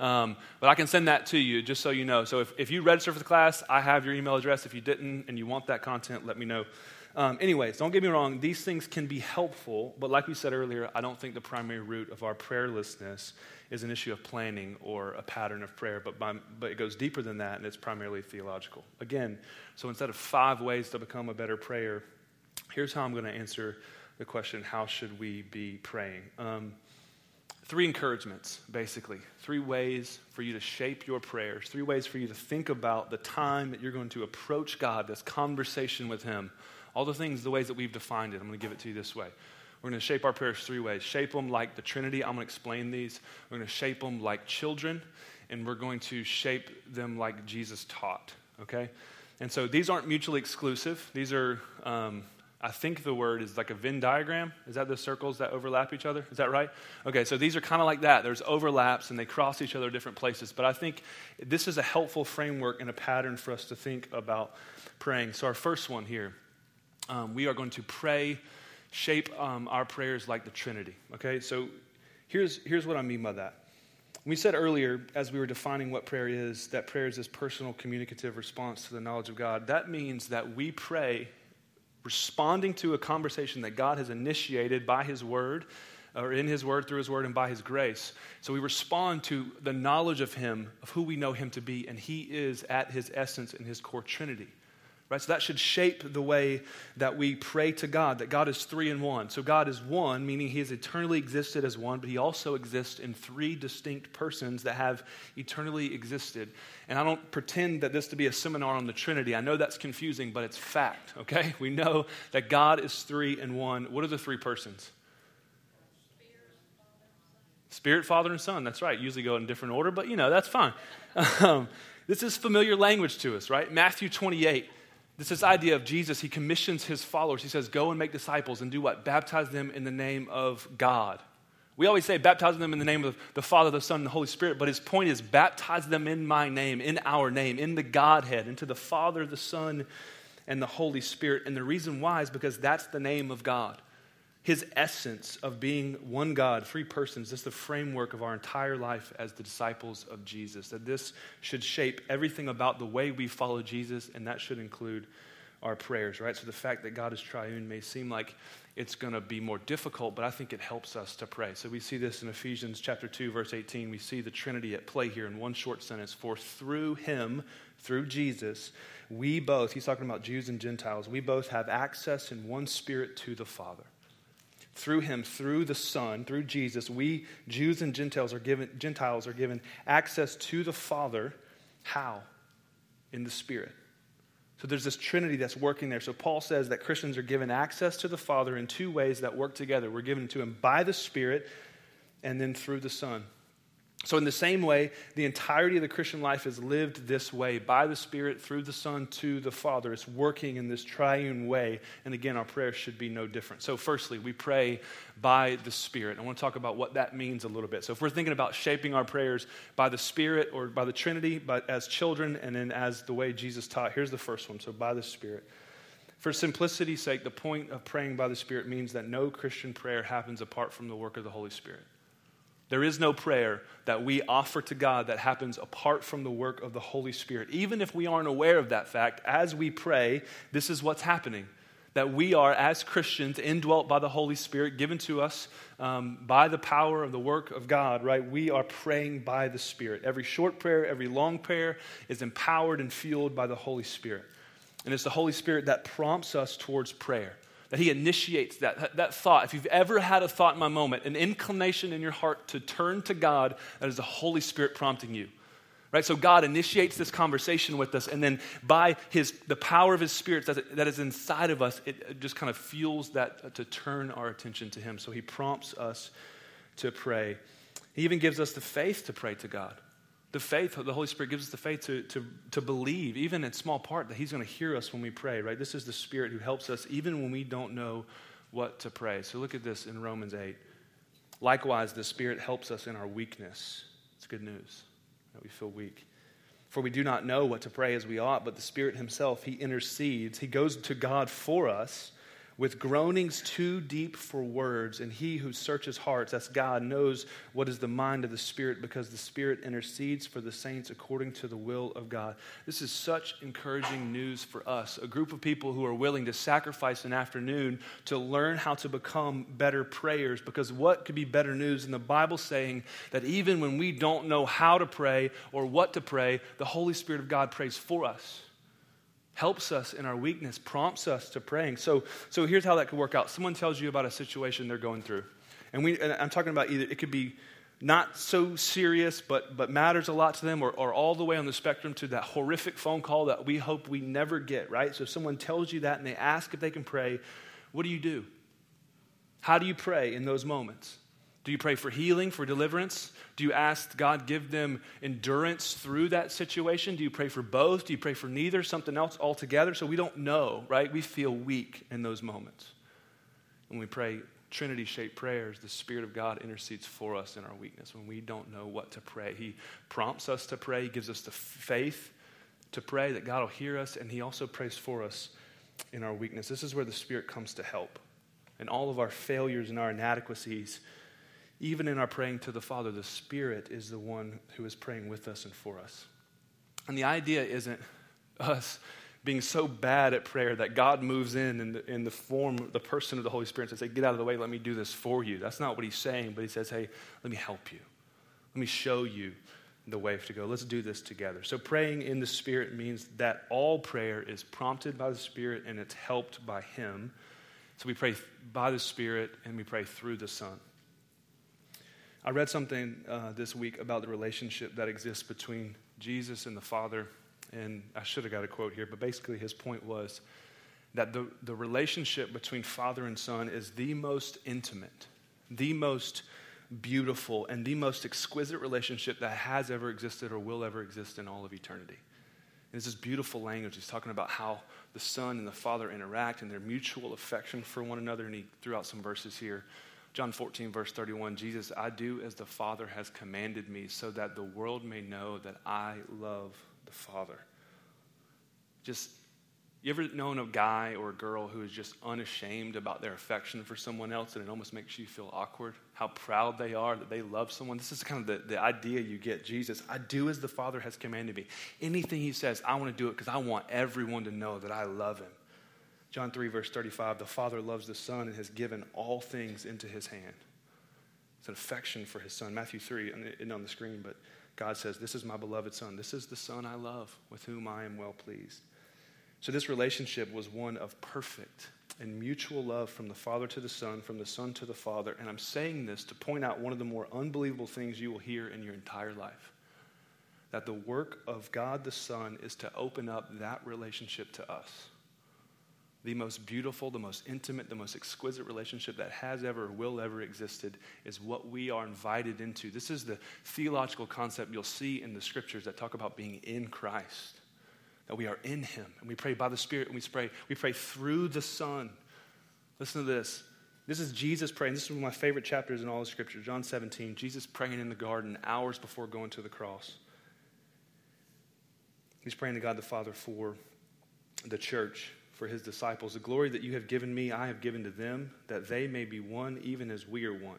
Um, but I can send that to you just so you know. So if, if you register for the class, I have your email address. If you didn't and you want that content, let me know. Um, anyways, don't get me wrong, these things can be helpful, but like we said earlier, I don't think the primary root of our prayerlessness is an issue of planning or a pattern of prayer, but, by, but it goes deeper than that, and it's primarily theological. Again, so instead of five ways to become a better prayer, here's how I'm going to answer the question how should we be praying? Um, three encouragements, basically. Three ways for you to shape your prayers, three ways for you to think about the time that you're going to approach God, this conversation with Him. All the things, the ways that we've defined it. I'm going to give it to you this way. We're going to shape our prayers three ways shape them like the Trinity. I'm going to explain these. We're going to shape them like children, and we're going to shape them like Jesus taught, okay? And so these aren't mutually exclusive. These are, um, I think the word is like a Venn diagram. Is that the circles that overlap each other? Is that right? Okay, so these are kind of like that. There's overlaps and they cross each other different places. But I think this is a helpful framework and a pattern for us to think about praying. So, our first one here um, we are going to pray shape um, our prayers like the Trinity. Okay, so here's, here's what I mean by that. We said earlier, as we were defining what prayer is, that prayer is this personal communicative response to the knowledge of God. That means that we pray responding to a conversation that God has initiated by His Word, or in His Word, through His Word, and by His grace. So we respond to the knowledge of Him, of who we know Him to be, and He is at His essence in His core Trinity. Right? So that should shape the way that we pray to God, that God is three in one. So God is one, meaning he has eternally existed as one, but he also exists in three distinct persons that have eternally existed. And I don't pretend that this to be a seminar on the Trinity. I know that's confusing, but it's fact, okay? We know that God is three in one. What are the three persons? Spirit, Father, and Son. That's right. Usually go in different order, but you know, that's fine. Um, this is familiar language to us, right? Matthew 28. This is idea of Jesus. He commissions his followers. He says, Go and make disciples and do what? Baptize them in the name of God. We always say, baptize them in the name of the Father, the Son, and the Holy Spirit, but his point is, baptize them in my name, in our name, in the Godhead, into the Father, the Son, and the Holy Spirit. And the reason why is because that's the name of God his essence of being one God, three persons, this is the framework of our entire life as the disciples of Jesus. That this should shape everything about the way we follow Jesus, and that should include our prayers, right? So the fact that God is triune may seem like it's going to be more difficult, but I think it helps us to pray. So we see this in Ephesians chapter 2 verse 18. We see the Trinity at play here in one short sentence. For through him, through Jesus, we both, he's talking about Jews and Gentiles, we both have access in one spirit to the Father through him, through the Son, through Jesus, we Jews and Gentiles are given, Gentiles are given access to the Father. How? In the Spirit. So there's this Trinity that's working there. So Paul says that Christians are given access to the Father in two ways that work together. We're given to him by the Spirit and then through the Son. So, in the same way, the entirety of the Christian life is lived this way by the Spirit, through the Son, to the Father. It's working in this triune way. And again, our prayers should be no different. So, firstly, we pray by the Spirit. I want to talk about what that means a little bit. So, if we're thinking about shaping our prayers by the Spirit or by the Trinity, but as children and then as the way Jesus taught, here's the first one. So, by the Spirit. For simplicity's sake, the point of praying by the Spirit means that no Christian prayer happens apart from the work of the Holy Spirit. There is no prayer that we offer to God that happens apart from the work of the Holy Spirit. Even if we aren't aware of that fact, as we pray, this is what's happening. That we are, as Christians, indwelt by the Holy Spirit, given to us um, by the power of the work of God, right? We are praying by the Spirit. Every short prayer, every long prayer is empowered and fueled by the Holy Spirit. And it's the Holy Spirit that prompts us towards prayer, that He initiates that, that thought. If you've ever had a thought in my moment, an inclination in your heart to turn to God, that is the Holy Spirit prompting you. Right? So God initiates this conversation with us, and then by his, the power of His Spirit that, that is inside of us, it just kind of fuels that uh, to turn our attention to Him. So He prompts us to pray. He even gives us the faith to pray to God the faith, the Holy Spirit gives us the faith to, to, to believe, even in small part, that He's going to hear us when we pray, right? This is the Spirit who helps us even when we don't know what to pray. So look at this in Romans 8. Likewise, the Spirit helps us in our weakness. It's good news that we feel weak. For we do not know what to pray as we ought, but the Spirit Himself, He intercedes. He goes to God for us with groanings too deep for words. And he who searches hearts, that's God, knows what is the mind of the Spirit because the Spirit intercedes for the saints according to the will of God. This is such encouraging news for us, a group of people who are willing to sacrifice an afternoon to learn how to become better prayers. Because what could be better news than the Bible saying that even when we don't know how to pray or what to pray, the Holy Spirit of God prays for us? Helps us in our weakness, prompts us to praying. So, so here's how that could work out. Someone tells you about a situation they're going through. And, we, and I'm talking about either it could be not so serious, but, but matters a lot to them, or, or all the way on the spectrum to that horrific phone call that we hope we never get, right? So if someone tells you that and they ask if they can pray, what do you do? How do you pray in those moments? Do you pray for healing, for deliverance? Do you ask God give them endurance through that situation? Do you pray for both? Do you pray for neither, something else altogether? So we don't know, right? We feel weak in those moments. When we pray Trinity shaped prayers, the Spirit of God intercedes for us in our weakness. When we don't know what to pray, He prompts us to pray, He gives us the faith to pray that God will hear us, and He also prays for us in our weakness. This is where the Spirit comes to help. And all of our failures and our inadequacies even in our praying to the Father, the Spirit is the one who is praying with us and for us. And the idea isn't us being so bad at prayer that God moves in in the, in the form, the person of the Holy Spirit, and says, get out of the way, let me do this for you. That's not what he's saying, but he says, hey, let me help you. Let me show you the way to go. Let's do this together. So, praying in the Spirit means that all prayer is prompted by the Spirit and it's helped by Him. So, we pray by the Spirit and we pray through the Son. I read something uh, this week about the relationship that exists between Jesus and the Father. And I should have got a quote here, but basically his point was that the, the relationship between Father and Son is the most intimate, the most beautiful, and the most exquisite relationship that has ever existed or will ever exist in all of eternity. And it's this beautiful language. He's talking about how the Son and the Father interact and their mutual affection for one another. And he threw out some verses here John 14, verse 31, Jesus, I do as the Father has commanded me, so that the world may know that I love the Father. Just, you ever known a guy or a girl who is just unashamed about their affection for someone else and it almost makes you feel awkward? How proud they are that they love someone? This is kind of the, the idea you get. Jesus, I do as the Father has commanded me. Anything he says, I want to do it because I want everyone to know that I love him. John 3, verse 35 the Father loves the Son and has given all things into his hand. It's an affection for his Son. Matthew 3, isn't on the screen, but God says, This is my beloved Son. This is the Son I love, with whom I am well pleased. So, this relationship was one of perfect and mutual love from the Father to the Son, from the Son to the Father. And I'm saying this to point out one of the more unbelievable things you will hear in your entire life that the work of God the Son is to open up that relationship to us the most beautiful, the most intimate, the most exquisite relationship that has ever will ever existed is what we are invited into. This is the theological concept you'll see in the scriptures that talk about being in Christ, that we are in Him. And we pray by the Spirit and we pray, we pray through the Son. Listen to this. This is Jesus praying. This is one of my favorite chapters in all the scripture, John 17. Jesus praying in the garden hours before going to the cross. He's praying to God the Father for the church for his disciples. The glory that you have given me, I have given to them, that they may be one, even as we are one.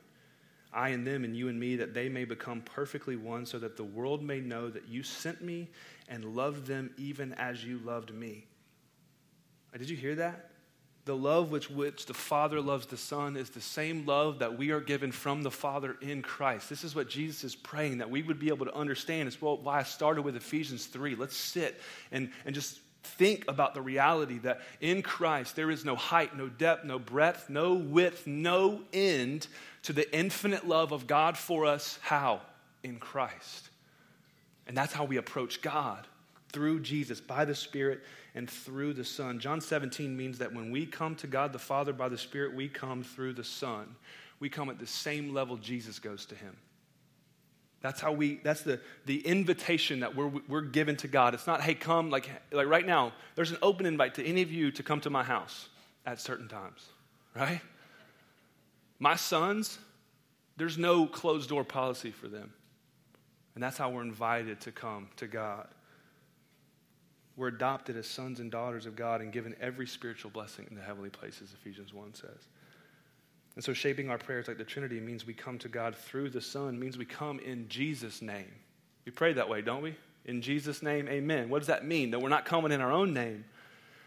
I and them, and you and me, that they may become perfectly one, so that the world may know that you sent me and loved them even as you loved me. Did you hear that? The love which which the Father loves the Son is the same love that we are given from the Father in Christ. This is what Jesus is praying that we would be able to understand. It's why I started with Ephesians 3. Let's sit and, and just think about the reality that in Christ there is no height, no depth, no breadth, no width, no end to the infinite love of God for us. How? In Christ. And that's how we approach God through Jesus, by the Spirit, and through the Son. John 17 means that when we come to God the Father by the Spirit, we come through the Son. We come at the same level Jesus goes to Him. That's how we, that's the, the invitation that we're, we're given to God. It's not, hey, come, like, like right now, there's an open invite to any of you to come to my house at certain times, right? My sons, there's no closed door policy for them. And that's how we're invited to come to God. We're adopted as sons and daughters of God and given every spiritual blessing in the heavenly places, Ephesians 1 says. And so, shaping our prayers like the Trinity means we come to God through the Son, means we come in Jesus' name. We pray that way, don't we? In Jesus' name, amen. What does that mean? That we're not coming in our own name.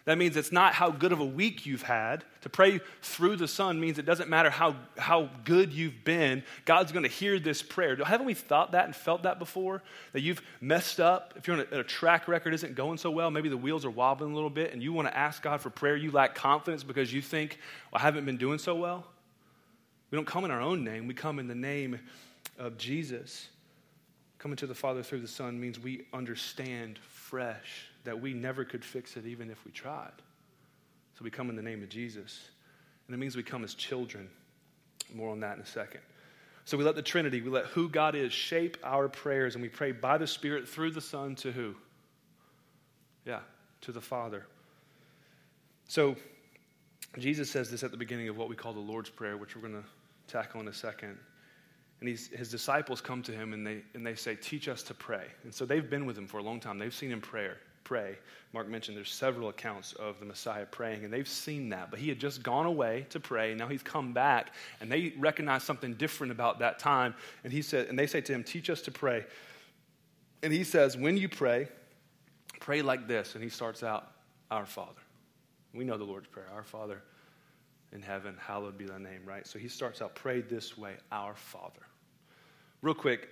That means it's not how good of a week you've had. To pray through the Son means it doesn't matter how, how good you've been, God's going to hear this prayer. Haven't we thought that and felt that before? That you've messed up. If you're on a, a track record isn't going so well, maybe the wheels are wobbling a little bit, and you want to ask God for prayer, you lack confidence because you think, well, I haven't been doing so well. We don't come in our own name, we come in the name of Jesus. Coming to the Father through the Son means we understand fresh that we never could fix it even if we tried. So we come in the name of Jesus. And it means we come as children. More on that in a second. So we let the Trinity, we let who God is shape our prayers, and we pray by the Spirit through the Son to who? Yeah, to the Father. So Jesus says this at the beginning of what we call the Lord's Prayer, which we're going to tackle in a second. And his disciples come to him and they, and they say, Teach us to pray. And so they've been with him for a long time. They've seen him prayer, pray. Mark mentioned there's several accounts of the Messiah praying, and they've seen that. But he had just gone away to pray, and now he's come back, and they recognize something different about that time. And he said, and they say to him, Teach us to pray. And he says, When you pray, pray like this. And he starts out, Our Father. We know the Lord's Prayer, Our Father in heaven, hallowed be thy name, right? So he starts out, pray this way, our Father. Real quick,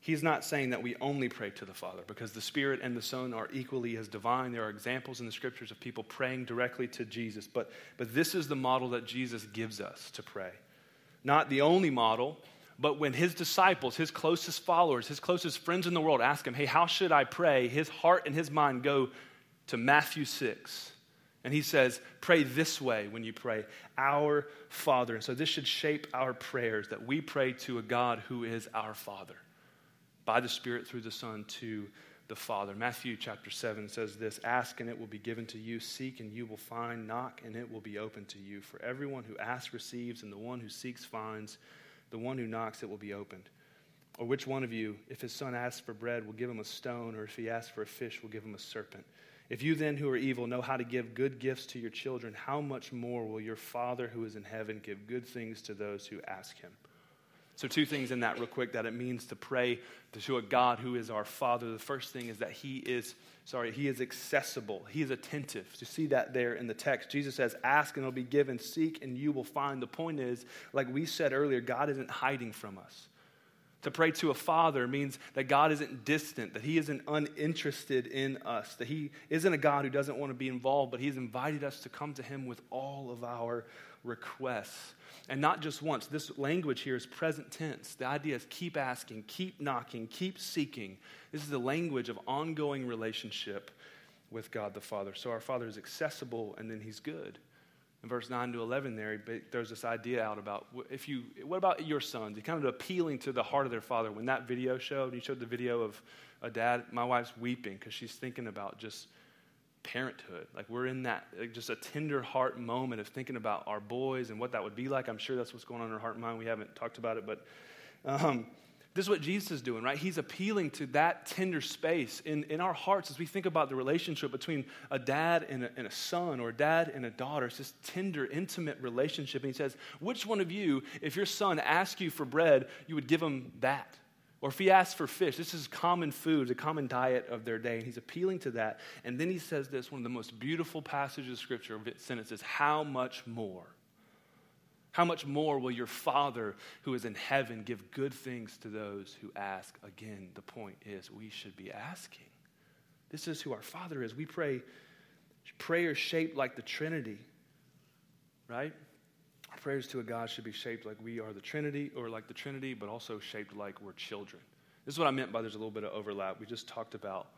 he's not saying that we only pray to the Father because the Spirit and the Son are equally as divine. There are examples in the scriptures of people praying directly to Jesus, but, but this is the model that Jesus gives us to pray. Not the only model, but when his disciples, his closest followers, his closest friends in the world ask him, hey, how should I pray? His heart and his mind go to Matthew 6 and he says, Pray this way when you pray, Our Father. And so this should shape our prayers that we pray to a God who is our Father by the Spirit through the Son to the Father. Matthew chapter 7 says this Ask and it will be given to you, seek and you will find, knock and it will be open to you. For everyone who asks receives, and the one who seeks finds, the one who knocks it will be opened. Or which one of you, if his son asks for bread, will give him a stone, or if he asks for a fish, will give him a serpent? If you then, who are evil, know how to give good gifts to your children, how much more will your Father who is in heaven give good things to those who ask him? So, two things in that, real quick, that it means to pray to a God who is our Father. The first thing is that He is, sorry, He is accessible. He is attentive. You see that there in the text. Jesus says, Ask and it'll be given, seek and you will find. The point is, like we said earlier, God isn't hiding from us. To pray to a father means that God isn't distant, that He isn't uninterested in us, that He isn't a God who doesn't want to be involved, but He's invited us to come to Him with all of our requests. And not just once. This language here is present tense. The idea is keep asking, keep knocking, keep seeking. This is the language of ongoing relationship with God the Father. So our Father is accessible and then He's good in verse 9 to 11 there, he throws this idea out about if you, what about your sons? He kind of appealing to the heart of their father. When that video showed, he showed the video of a dad, my wife's weeping because she's thinking about just parenthood. Like we're in that, like just a tender heart moment of thinking about our boys and what that would be like. I'm sure that's what's going on in her heart and mind. We haven't talked about it, but um, This is what Jesus is doing, right? He's appealing to that tender space in, in our hearts as we think about the relationship between a dad and a, and a son or a dad and a daughter. It's this tender, intimate relationship. And he says, Which one of you, if your son asks you for bread, you would give him that? Or if he asks for fish, this is common food, the common diet of their day. And he's appealing to that. And then he says this one of the most beautiful passages of scripture sentences How much more? How much more will your Father who is in heaven give good things to those who ask? Again, the point is we should be asking. This is who our Father is. We pray prayers shaped like the Trinity, right? Our prayers to a God should be shaped like we are the Trinity or like the Trinity, but also shaped like we're children. This is what I meant by there's a little bit of overlap. We just talked about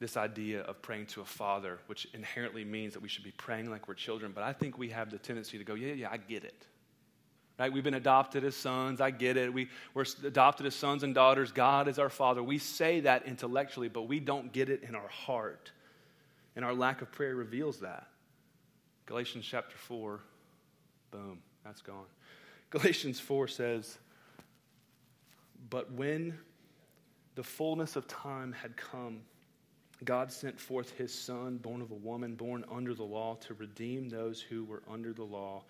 this idea of praying to a father, which inherently means that we should be praying like we're children. But I think we have the tendency to go, yeah, yeah, I get it. Right? We've been adopted as sons. I get it. We, we're adopted as sons and daughters. God is our father. We say that intellectually, but we don't get it in our heart. And our lack of prayer reveals that. Galatians chapter 4, boom, that's gone. Galatians 4 says, But when the fullness of time had come, God sent forth his Son, born of a woman, born under the law, to redeem those who were under the law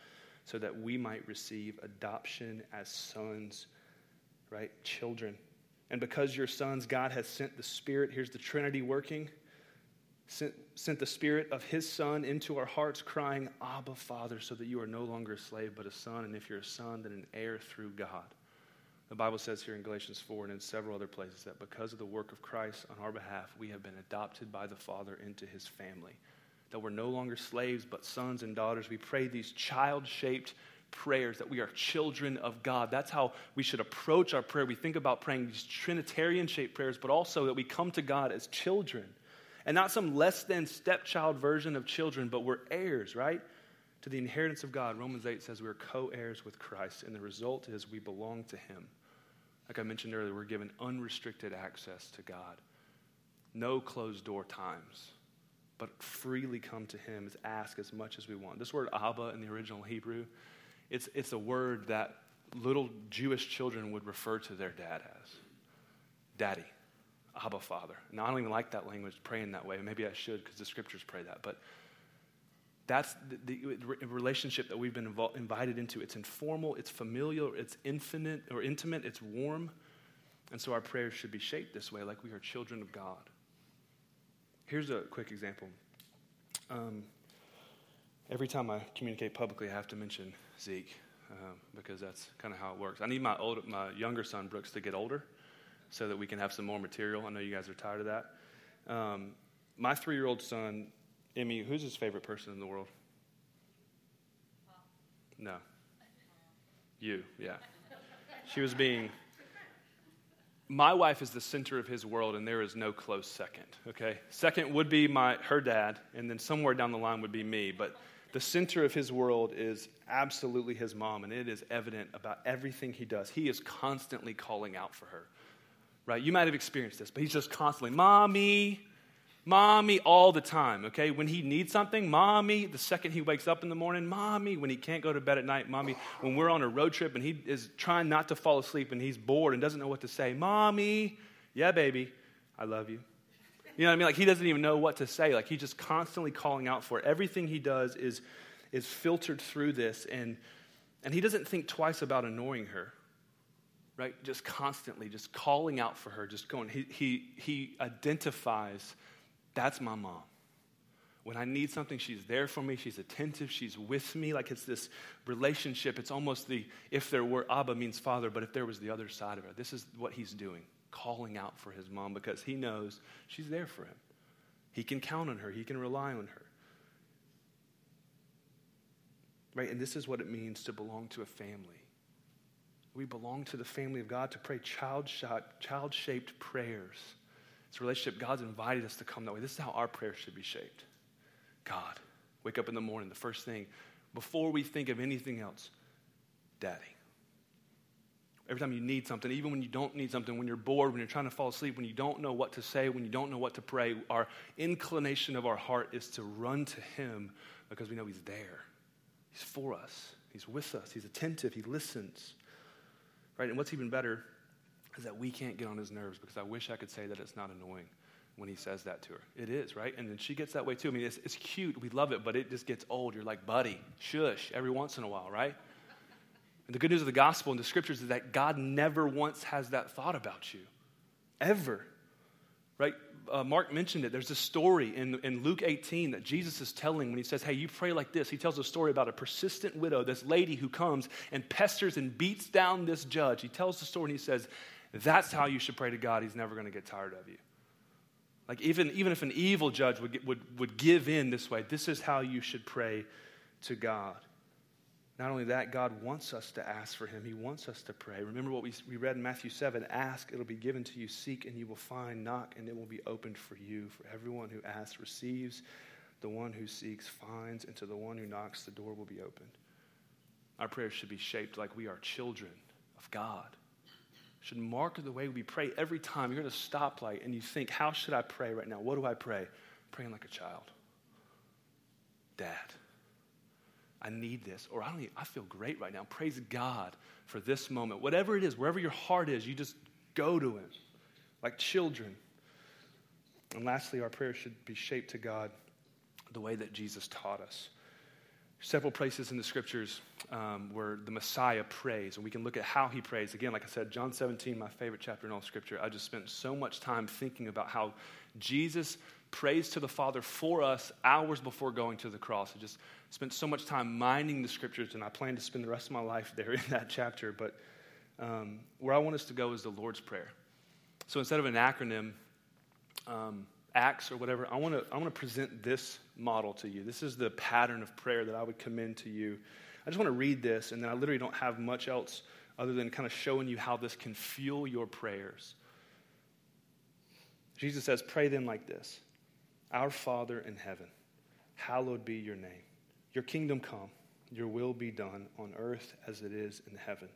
so that we might receive adoption as sons, right? Children. And because your sons, God has sent the Spirit, here's the Trinity working, sent, sent the Spirit of His Son into our hearts, crying, Abba, Father, so that you are no longer a slave, but a son. And if you're a son, then an heir through God. The Bible says here in Galatians 4 and in several other places that because of the work of Christ on our behalf, we have been adopted by the Father into His family that we're no longer slaves, but sons and daughters. We pray these child shaped prayers, that we are children of God. That's how we should approach our prayer. We think about praying these Trinitarian shaped prayers, but also that we come to God as children. And not some less than stepchild version of children, but we're heirs, right? To the inheritance of God. Romans 8 says we are co heirs with Christ, and the result is we belong to Him. Like I mentioned earlier, we're given unrestricted access to God, no closed door times but freely come to him is ask as much as we want. This word Abba in the original Hebrew, it's, it's a word that little Jewish children would refer to their dad as Daddy, Abba Father. Now, I don't even like that language, praying that way. Maybe I should because the scriptures pray that. But that's the, the, relationship that we've been invo- invited into. It's informal, it's familial, it's infinite or intimate, it's warm. And so our prayers should be shaped this way, like we are children of God. Here's a quick example. Um, every time I communicate publicly, I have to mention Zeke um, because that's kind of how it works. I need my, old, my younger son, Brooks, to get older so that we can have some more material. I know you guys are tired of that. Um, my three year old son, Emmy, who's his favorite person in the world? No. You, yeah. She was being my wife is the center of his world, and there is no close second. Okay, second would be my her dad, and then somewhere down the line would be me. But the center of his world is absolutely his mom, and it is evident about everything he does. He is constantly calling out for her. Right? You might have experienced this, but he's just constantly, "Mommy, Mommy all the time, okay? When he needs something, mommy. The second he wakes up in the morning, mommy. When he can't go to bed at night, mommy. When we're on a road trip and he is trying not to fall asleep and he's bored and doesn't know what to say, mommy. Yeah, baby, I love you. You know what I mean? Like he doesn't even know what to say. Like he's just constantly calling out for it. Everything he does is, is filtered through this, and, and he doesn't think twice about annoying her right? Just constantly, just calling out for her, just going. He, he, he identifies that's my mom. When I need something, she's there for me. She's attentive. She's with me. Like it's this relationship. It's almost the, if there were, Abba means father, but if there was the other side of it, this is what he's doing, calling out for his mom because he knows she's there for him. He can count on her, he can rely on her. Right? And this is what it means to belong to a family. We belong to the family of God to pray child shaped prayers this relationship, God's invited us to come that way. This is how our prayer should be shaped. God, wake up in the morning, the first thing, before we think of anything else, Daddy. Every time you need something, even when you don't need something, when you're bored, when you're trying to fall asleep, when you don't know what to say, when you don't know what to pray, our inclination of our heart is to run to Him because we know He's there. He's for us, He's with us, He's attentive, He listens. Right? And what's even better is that we can't get on his nerves because I wish I could say that it's not annoying when he says that to her. It is, right? And then she gets that way too. I mean, it's, it's cute. We love it, but it just gets old. You're like, buddy, shush, every once in a while, right? And the good news of the gospel and the scriptures is that God never once has that thought about you, ever. Right? Uh, Mark mentioned it. There's a story in, in Luke 18 that Jesus is telling when he says, Hey, you pray like this. He tells a story about a persistent widow, this lady who comes and pesters and beats down this judge. He tells the story and he says, That's how you should pray to God. He's never going to get tired of you. Like, even, even if an evil judge would, would, would give in this way, this is how you should pray to God. Not only that, God wants us to ask for Him. He wants us to pray. Remember what we, we read in Matthew 7 Ask, it'll be given to you. Seek, and you will find. Knock, and it will be opened for you. For everyone who asks receives. The one who seeks finds. And to the one who knocks, the door will be opened. Our prayers should be shaped like we are children of God. Should mark the way we pray every time you're at a stoplight and you think, How should I pray right now? What do I pray? Praying like a child. Dad. I need this, or I don't. Need, I feel great right now. Praise God for this moment. Whatever it is, wherever your heart is, you just go to Him, like children. And lastly, our prayer should be shaped to God the way that Jesus taught us. Several places in the scriptures um, where the Messiah prays, and we can look at how he prays. Again, like I said, John 17, my favorite chapter in all scripture. I just spent so much time thinking about how Jesus prays to the Father for us hours before going to the cross. I just spent so much time mining the scriptures, and I plan to spend the rest of my life there in that chapter. But um, where I want us to go is the Lord's Prayer. So instead of an acronym, um, Acts or whatever, I want to I want to present this model to you. This is the pattern of prayer that I would commend to you. I just want to read this, and then I literally don't have much else other than kind of showing you how this can fuel your prayers. Jesus says, Pray then like this Our Father in heaven, hallowed be your name. Your kingdom come, your will be done on earth as it is in heaven.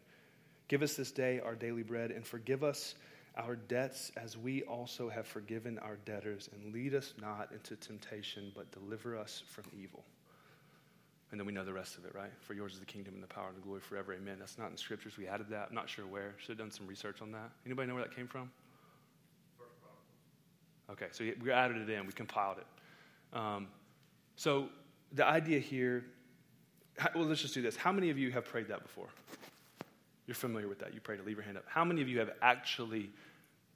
Give us this day our daily bread, and forgive us our debts as we also have forgiven our debtors, and lead us not into temptation, but deliver us from evil. And then we know the rest of it, right? For yours is the kingdom and the power and the glory forever. Amen. That's not in the scriptures. We added that. I'm not sure where. Should have done some research on that. Anybody know where that came from? Okay, so we added it in. We compiled it. Um, so the idea here, well, let's just do this. How many of you have prayed that before? You're familiar with that. You prayed it. Leave your hand up. How many of you have actually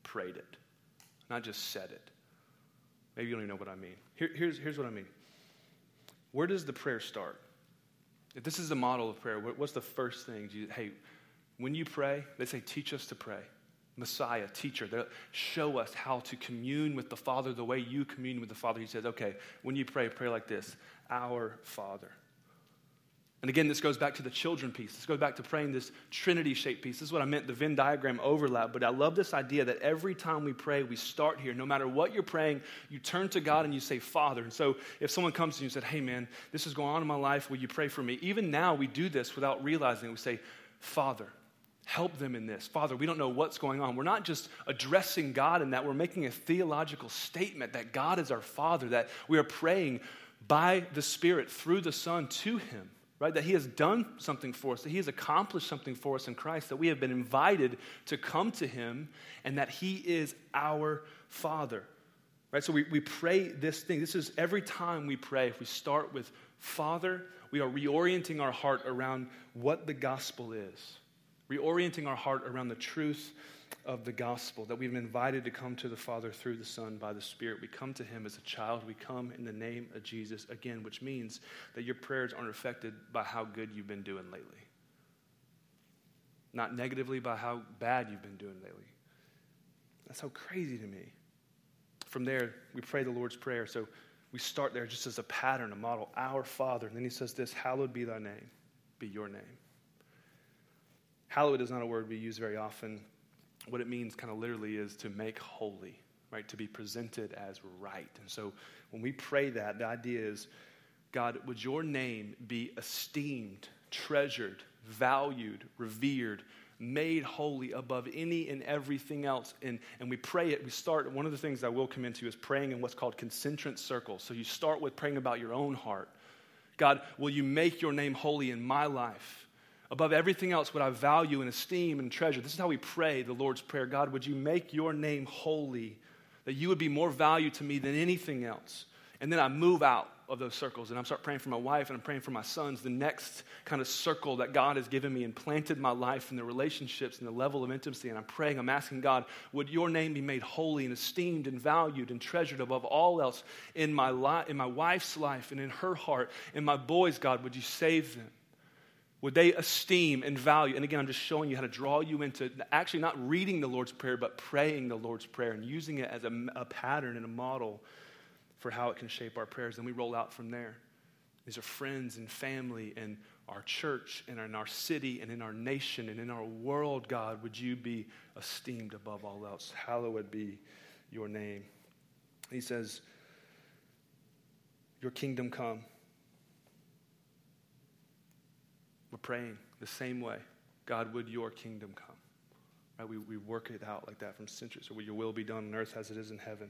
prayed it? Not just said it. Maybe you don't even know what I mean. Here, here's, here's what I mean. Where does the prayer start? If this is a model of prayer, what's the first thing? You, hey, when you pray, they say, teach us to pray. Messiah, teacher, show us how to commune with the Father the way you commune with the Father. He says, okay, when you pray, pray like this Our Father. And again, this goes back to the children piece. This goes back to praying this Trinity shaped piece. This is what I meant the Venn diagram overlap. But I love this idea that every time we pray, we start here. No matter what you're praying, you turn to God and you say, Father. And so if someone comes to you and said, Hey, man, this is going on in my life, will you pray for me? Even now, we do this without realizing it. We say, Father. Help them in this. Father, we don't know what's going on. We're not just addressing God in that, we're making a theological statement that God is our Father, that we are praying by the Spirit through the Son to Him right? That He has done something for us, that He has accomplished something for us in Christ, that we have been invited to come to Him, and that He is our Father, right? So we, we pray this thing. This is every time we pray, if we start with Father, we are reorienting our heart around what the gospel is, reorienting our heart around the truth of the gospel, that we've been invited to come to the Father through the Son by the Spirit. We come to Him as a child. We come in the name of Jesus again, which means that your prayers aren't affected by how good you've been doing lately, not negatively by how bad you've been doing lately. That's so crazy to me. From there, we pray the Lord's Prayer. So we start there just as a pattern, a model. Our Father. And then He says this Hallowed be thy name, be your name. Hallowed is not a word we use very often what it means kind of literally is to make holy, right? To be presented as right. And so when we pray that, the idea is, God, would your name be esteemed, treasured, valued, revered, made holy above any and everything else. And, and we pray it. We start, one of the things I will come into is praying in what's called concentric circles. So you start with praying about your own heart. God, will you make your name holy in my life? Above everything else, what I value and esteem and treasure. This is how we pray the Lord's Prayer God, would you make your name holy, that you would be more value to me than anything else? And then I move out of those circles and I start praying for my wife and I'm praying for my sons, the next kind of circle that God has given me and planted my life and the relationships and the level of intimacy. And I'm praying, I'm asking God, would your name be made holy and esteemed and valued and treasured above all else in my life, in my wife's life and in her heart, in my boys, God, would you save them? Would they esteem and value? And again, I'm just showing you how to draw you into actually not reading the Lord's Prayer, but praying the Lord's Prayer and using it as a, a pattern and a model for how it can shape our prayers. Then we roll out from there. These are friends and family and our church and in our city and in our nation and in our world, God. Would you be esteemed above all else? Hallowed be your name. He says, Your kingdom come. We're praying the same way. God, would your kingdom come? Right? We, we work it out like that from centuries. So, will your will be done on earth as it is in heaven?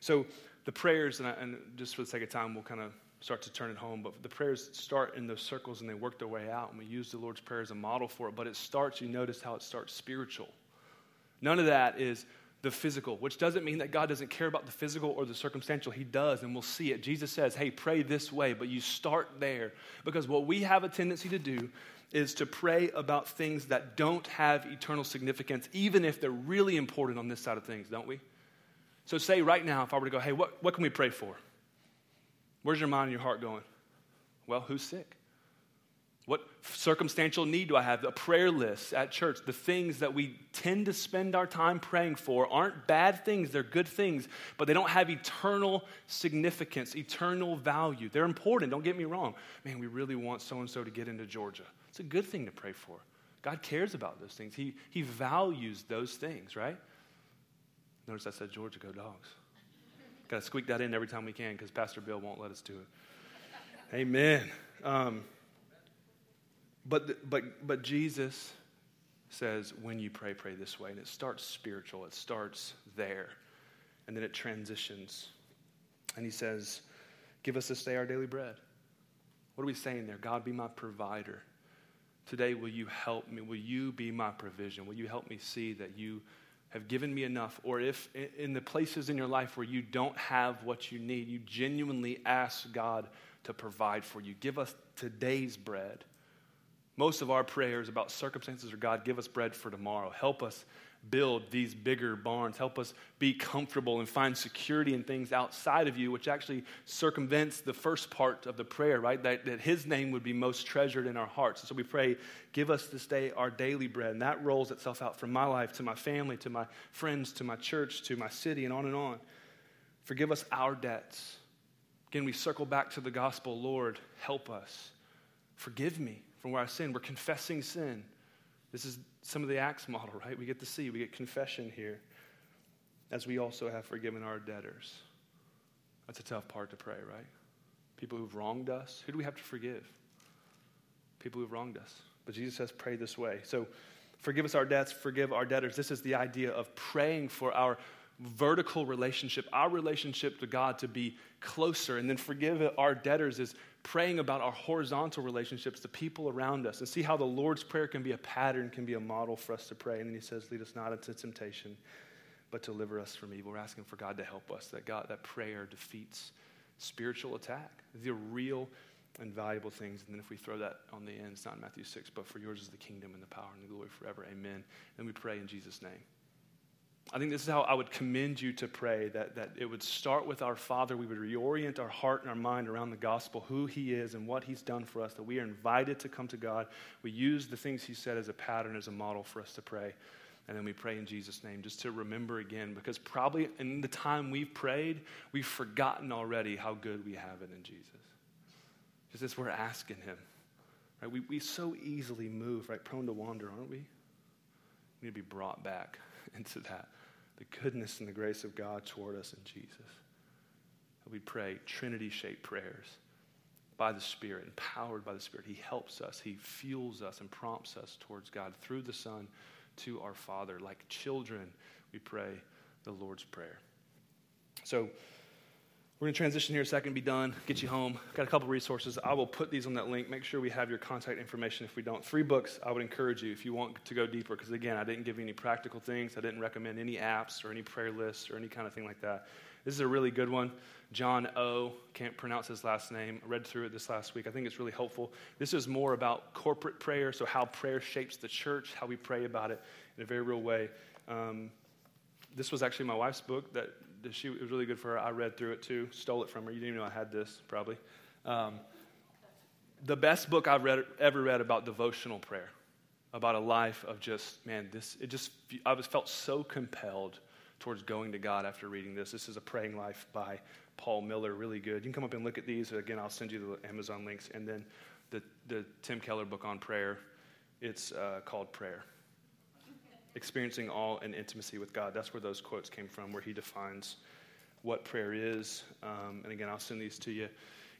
So the prayers, and, I, and just for the sake of time, we'll kind of start to turn it home. But the prayers start in those circles and they work their way out. And we use the Lord's Prayer as a model for it. But it starts, you notice how it starts spiritual. None of that is the physical, which doesn't mean that God doesn't care about the physical or the circumstantial. He does, and we'll see it. Jesus says, hey, pray this way, but you start there. Because what we have a tendency to do is to pray about things that don't have eternal significance, even if they're really important on this side of things, don't we? So, say right now, if I were to go, hey, what, what can we pray for? Where's your mind and your heart going? Well, who's sick? What circumstantial need do I have? A prayer list at church. The things that we tend to spend our time praying for aren't bad things, they're good things, but they don't have eternal significance, eternal value. They're important, don't get me wrong. Man, we really want so and so to get into Georgia. It's a good thing to pray for. God cares about those things, He, he values those things, right? Notice I said Georgia, go dogs. Got to squeak that in every time we can because Pastor Bill won't let us do it. Amen. Um, but, but, but Jesus says, when you pray, pray this way. And it starts spiritual, it starts there. And then it transitions. And he says, Give us this day our daily bread. What are we saying there? God, be my provider. Today, will you help me? Will you be my provision? Will you help me see that you have given me enough, or if in the places in your life where you don't have what you need, you genuinely ask God to provide for you. Give us today's bread. Most of our prayers about circumstances are God, give us bread for tomorrow. Help us build these bigger barns. Help us be comfortable and find security in things outside of you, which actually circumvents the first part of the prayer, right? That, that His name would be most treasured in our hearts. And so we pray, give us this day our daily bread. And that rolls itself out from my life to my family, to my friends, to my church, to my city, and on and on. Forgive us our debts. Again, we circle back to the gospel Lord, help us. Forgive me from where I sin. We're confessing sin. This is some of the Acts model, right? We get to see, we get confession here, as we also have forgiven our debtors. That's a tough part to pray, right? People who've wronged us. Who do we have to forgive? People who've wronged us. But Jesus says, pray this way. So, forgive us our debts, forgive our debtors. This is the idea of praying for our vertical relationship, our relationship to God to be closer. And then forgive our debtors is praying about our horizontal relationships, the people around us, and see how the Lord's Prayer can be a pattern, can be a model for us to pray. And then he says, Lead us not into temptation, but deliver us from evil. We're asking for God to help us, that God, that prayer defeats spiritual attack. The real and valuable things. And then if we throw that on the end, it's not in Matthew 6, but for yours is the kingdom and the power and the glory forever. Amen. And we pray in Jesus' name. I think this is how I would commend you to pray that, that it would start with our Father. We would reorient our heart and our mind around the gospel, who He is and what He's done for us, that we are invited to come to God. We use the things He said as a pattern, as a model for us to pray. And then we pray in Jesus' name just to remember again, because probably in the time we've prayed, we've forgotten already how good we have it in Jesus. Just as we're asking Him. Right? We, we so easily move, right? Prone to wander, aren't we? We need to be brought back into that the goodness and the grace of God toward us in Jesus. We pray Trinity shaped prayers by the Spirit, empowered by the Spirit. He helps us, He fuels us and prompts us towards God through the Son to our Father. Like children, we pray the Lord's Prayer. So, We're going to transition here a second, be done, get you home. Got a couple resources. I will put these on that link. Make sure we have your contact information if we don't. Three books I would encourage you if you want to go deeper, because again, I didn't give you any practical things. I didn't recommend any apps or any prayer lists or any kind of thing like that. This is a really good one. John O. Can't pronounce his last name. I read through it this last week. I think it's really helpful. This is more about corporate prayer, so how prayer shapes the church, how we pray about it in a very real way. Um, this was actually my wife's book that she, it was really good for her. I read through it too, stole it from her. You didn't even know I had this, probably. Um, the best book I've read, ever read about devotional prayer, about a life of just, man, this, it just, I was felt so compelled towards going to God after reading this. This is A Praying Life by Paul Miller, really good. You can come up and look at these. Again, I'll send you the Amazon links. And then the, the Tim Keller book on prayer, it's uh, called Prayer experiencing Awe and intimacy with God. That's where those quotes came from, where he defines what prayer is. Um, and again, I'll send these to you.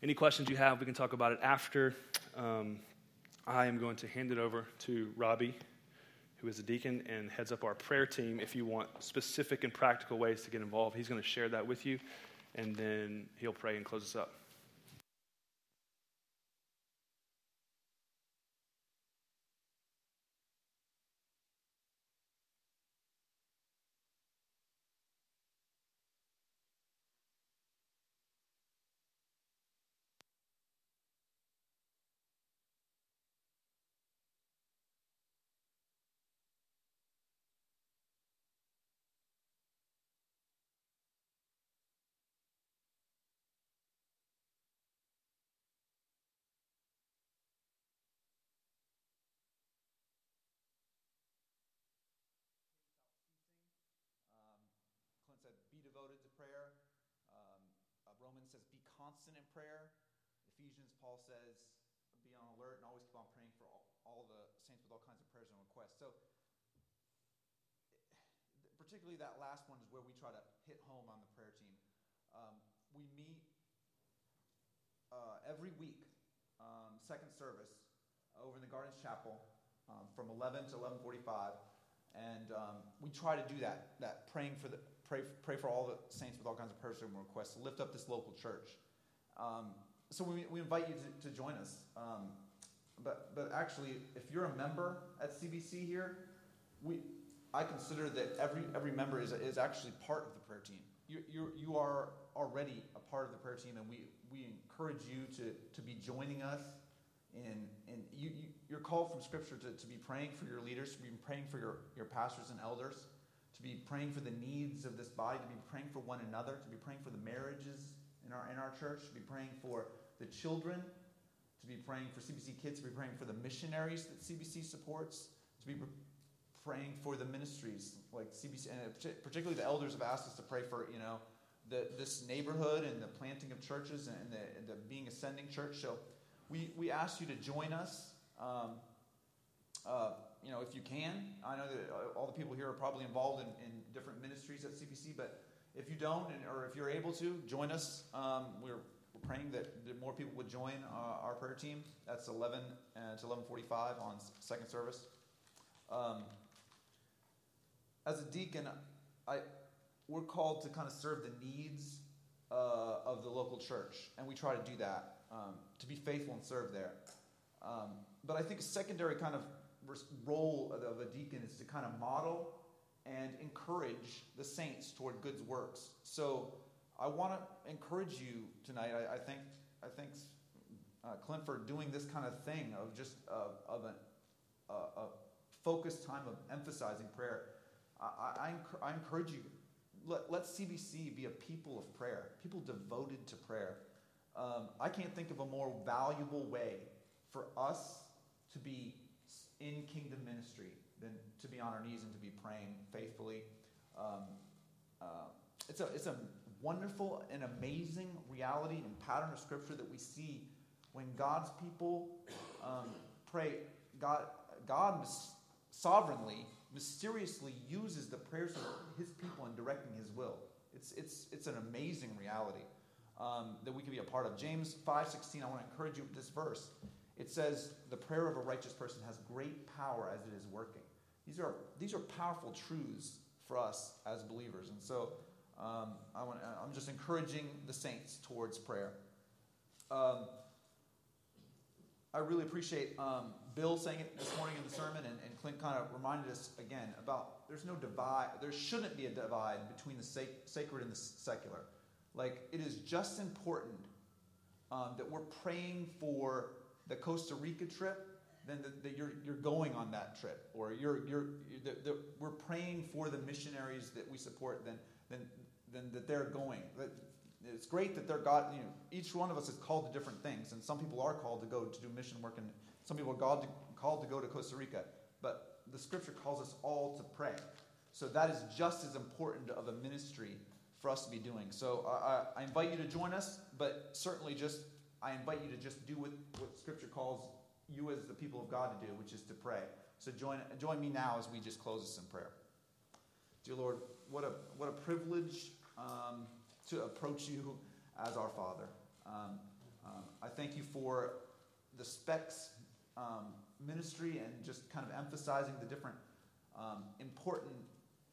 Any questions you have, we can talk about it after. Um, I am going to hand it over to Robbie, who is a deacon and heads up our prayer team. If you want specific and practical ways to get involved, he's going to share that with you, and then he'll pray and close us up. Constant in prayer. Ephesians, Paul says, be on alert and always keep on praying for all, all the saints with all kinds of prayers and requests. So, particularly that last one is where we try to hit home on the prayer team. Um, we meet uh, every week, um, second service, over in the Gardens Chapel um, from 11 to 11:45, and um, we try to do that. That praying for the pray, pray for all the saints with all kinds of prayers and requests, lift up this local church. Um, so we, we invite you to, to join us. Um, but, but actually, if you're a member at CBC here, we, I consider that every, every member is, is actually part of the prayer team. You, you, you are already a part of the prayer team, and we, we encourage you to, to be joining us. And, in you, you, you're called from Scripture to, to be praying for your leaders, to be praying for your, your pastors and elders to be praying for the needs of this body, to be praying for one another, to be praying for the marriages in our, in our church, to be praying for the children, to be praying for CBC kids, to be praying for the missionaries that CBC supports, to be praying for the ministries like CBC, and particularly the elders have asked us to pray for, you know, the, this neighborhood and the planting of churches and the, the being ascending church. So we, we ask you to join us. Um, uh, you know, if you can, I know that uh, all the people here are probably involved in, in different ministries at CBC, but if you don't, or if you're able to, join us. Um, we're, we're, praying that, more people would join uh, our prayer team. That's 11 uh, to 11:45 on second service. Um, as a deacon, I we're called to kind of serve the needs uh, of the local church, and we try to do that um, to be faithful and serve there. Um, but I think a secondary kind of role of a deacon is to kind of model and encourage the saints toward good works. So I want to encourage you tonight. I, I think I think uh, Clint for doing this kind of thing of just uh, of a, a, a, focused time of emphasizing prayer. I, I, I encourage you. Let, let CBC be a people of prayer, people devoted to prayer. Um, I can't think of a more valuable way for us to be in kingdom ministry than to be on our knees and to be praying faithfully. Um, uh, it's, a, it's a wonderful and amazing reality and pattern of Scripture that we see when God's people um, pray. God, God sovereignly, mysteriously uses the prayers of His people in directing His will. It's, it's, it's an amazing reality um, that we can be a part of. James 5.16, I want to encourage you with this verse. It says, the prayer of a righteous person has great power as it is working. These are, these are powerful truths for us as believers. And so Um, I want, I'm just encouraging the saints towards prayer. Um, I really appreciate um, Bill saying it this morning in the sermon, and, and Clint kind of reminded us again about there's no divide, there shouldn't be a divide between the sac- sacred and the secular. Like, it is just important um, that we're praying for the Costa Rica trip then that, that you're, you're going on that trip, or you're, you're, you're we're praying for the missionaries that we support, then, then, then that they're going. It's great that they're God, you know, each one of us is called to different things, and some people are called to go to do mission work, and some people are called to, called to go to Costa Rica, but the scripture calls us all to pray. So that is just as important of a ministry for us to be doing. So I, I invite you to join us, but certainly just I invite you to just do what, what Scripture calls you as the people of God to do, which is to pray. So join, join me now as we just close this in prayer. Dear Lord, what a, what a privilege um, to approach you as our Father. Um, um, I thank you for the specs um, ministry and just kind of emphasizing the different um, important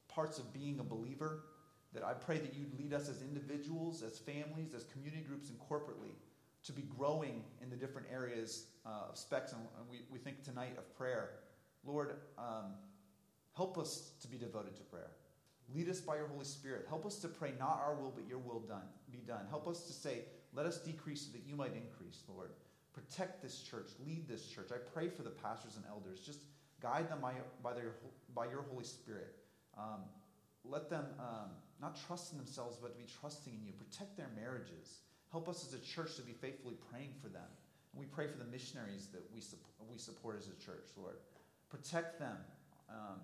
parts of being a believer. That I pray that you'd lead us as individuals, as families, as community groups, and corporately to be growing in the different areas uh, of specs. And we, we think tonight of prayer. Lord, um, help us to be devoted to prayer. Lead us by your Holy Spirit. Help us to pray, not our will, but your will done, be done. Help us to say, let us decrease so that you might increase, Lord. Protect this church. Lead this church. I pray for the pastors and elders. Just guide them by, by, their, by your Holy Spirit. Um, let them um, not trust in themselves, but to be trusting in you. Protect their marriages. Help us as a church to be faithfully praying for them. And we pray for the missionaries that we, we support as a church, Lord. Protect them. Um,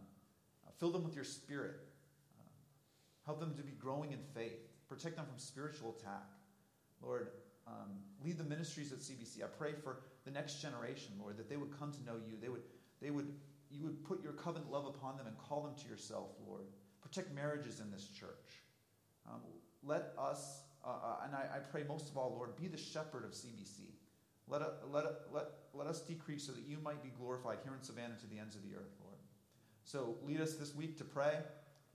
fill them with your spirit. Uh, help them to be growing in faith. Protect them from spiritual attack. Lord, um, lead the ministries at CBC. I pray for the next generation, Lord, that they would come to know you. They would, they would, you would put your covenant love upon them and call them to yourself, Lord. Protect marriages in this church. Um, let us uh, uh, and I, I, pray most of all, Lord, be the shepherd of CBC. Let, uh, let, let, let us decrease so that you might be glorified here in Savannah to the ends of the earth, Lord. So lead us this week to pray,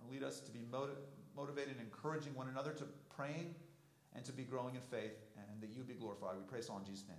lead us to be motiv- motivated, and encouraging one another to praying and to be growing in faith, and that you be glorified. We pray so in Jesus' name.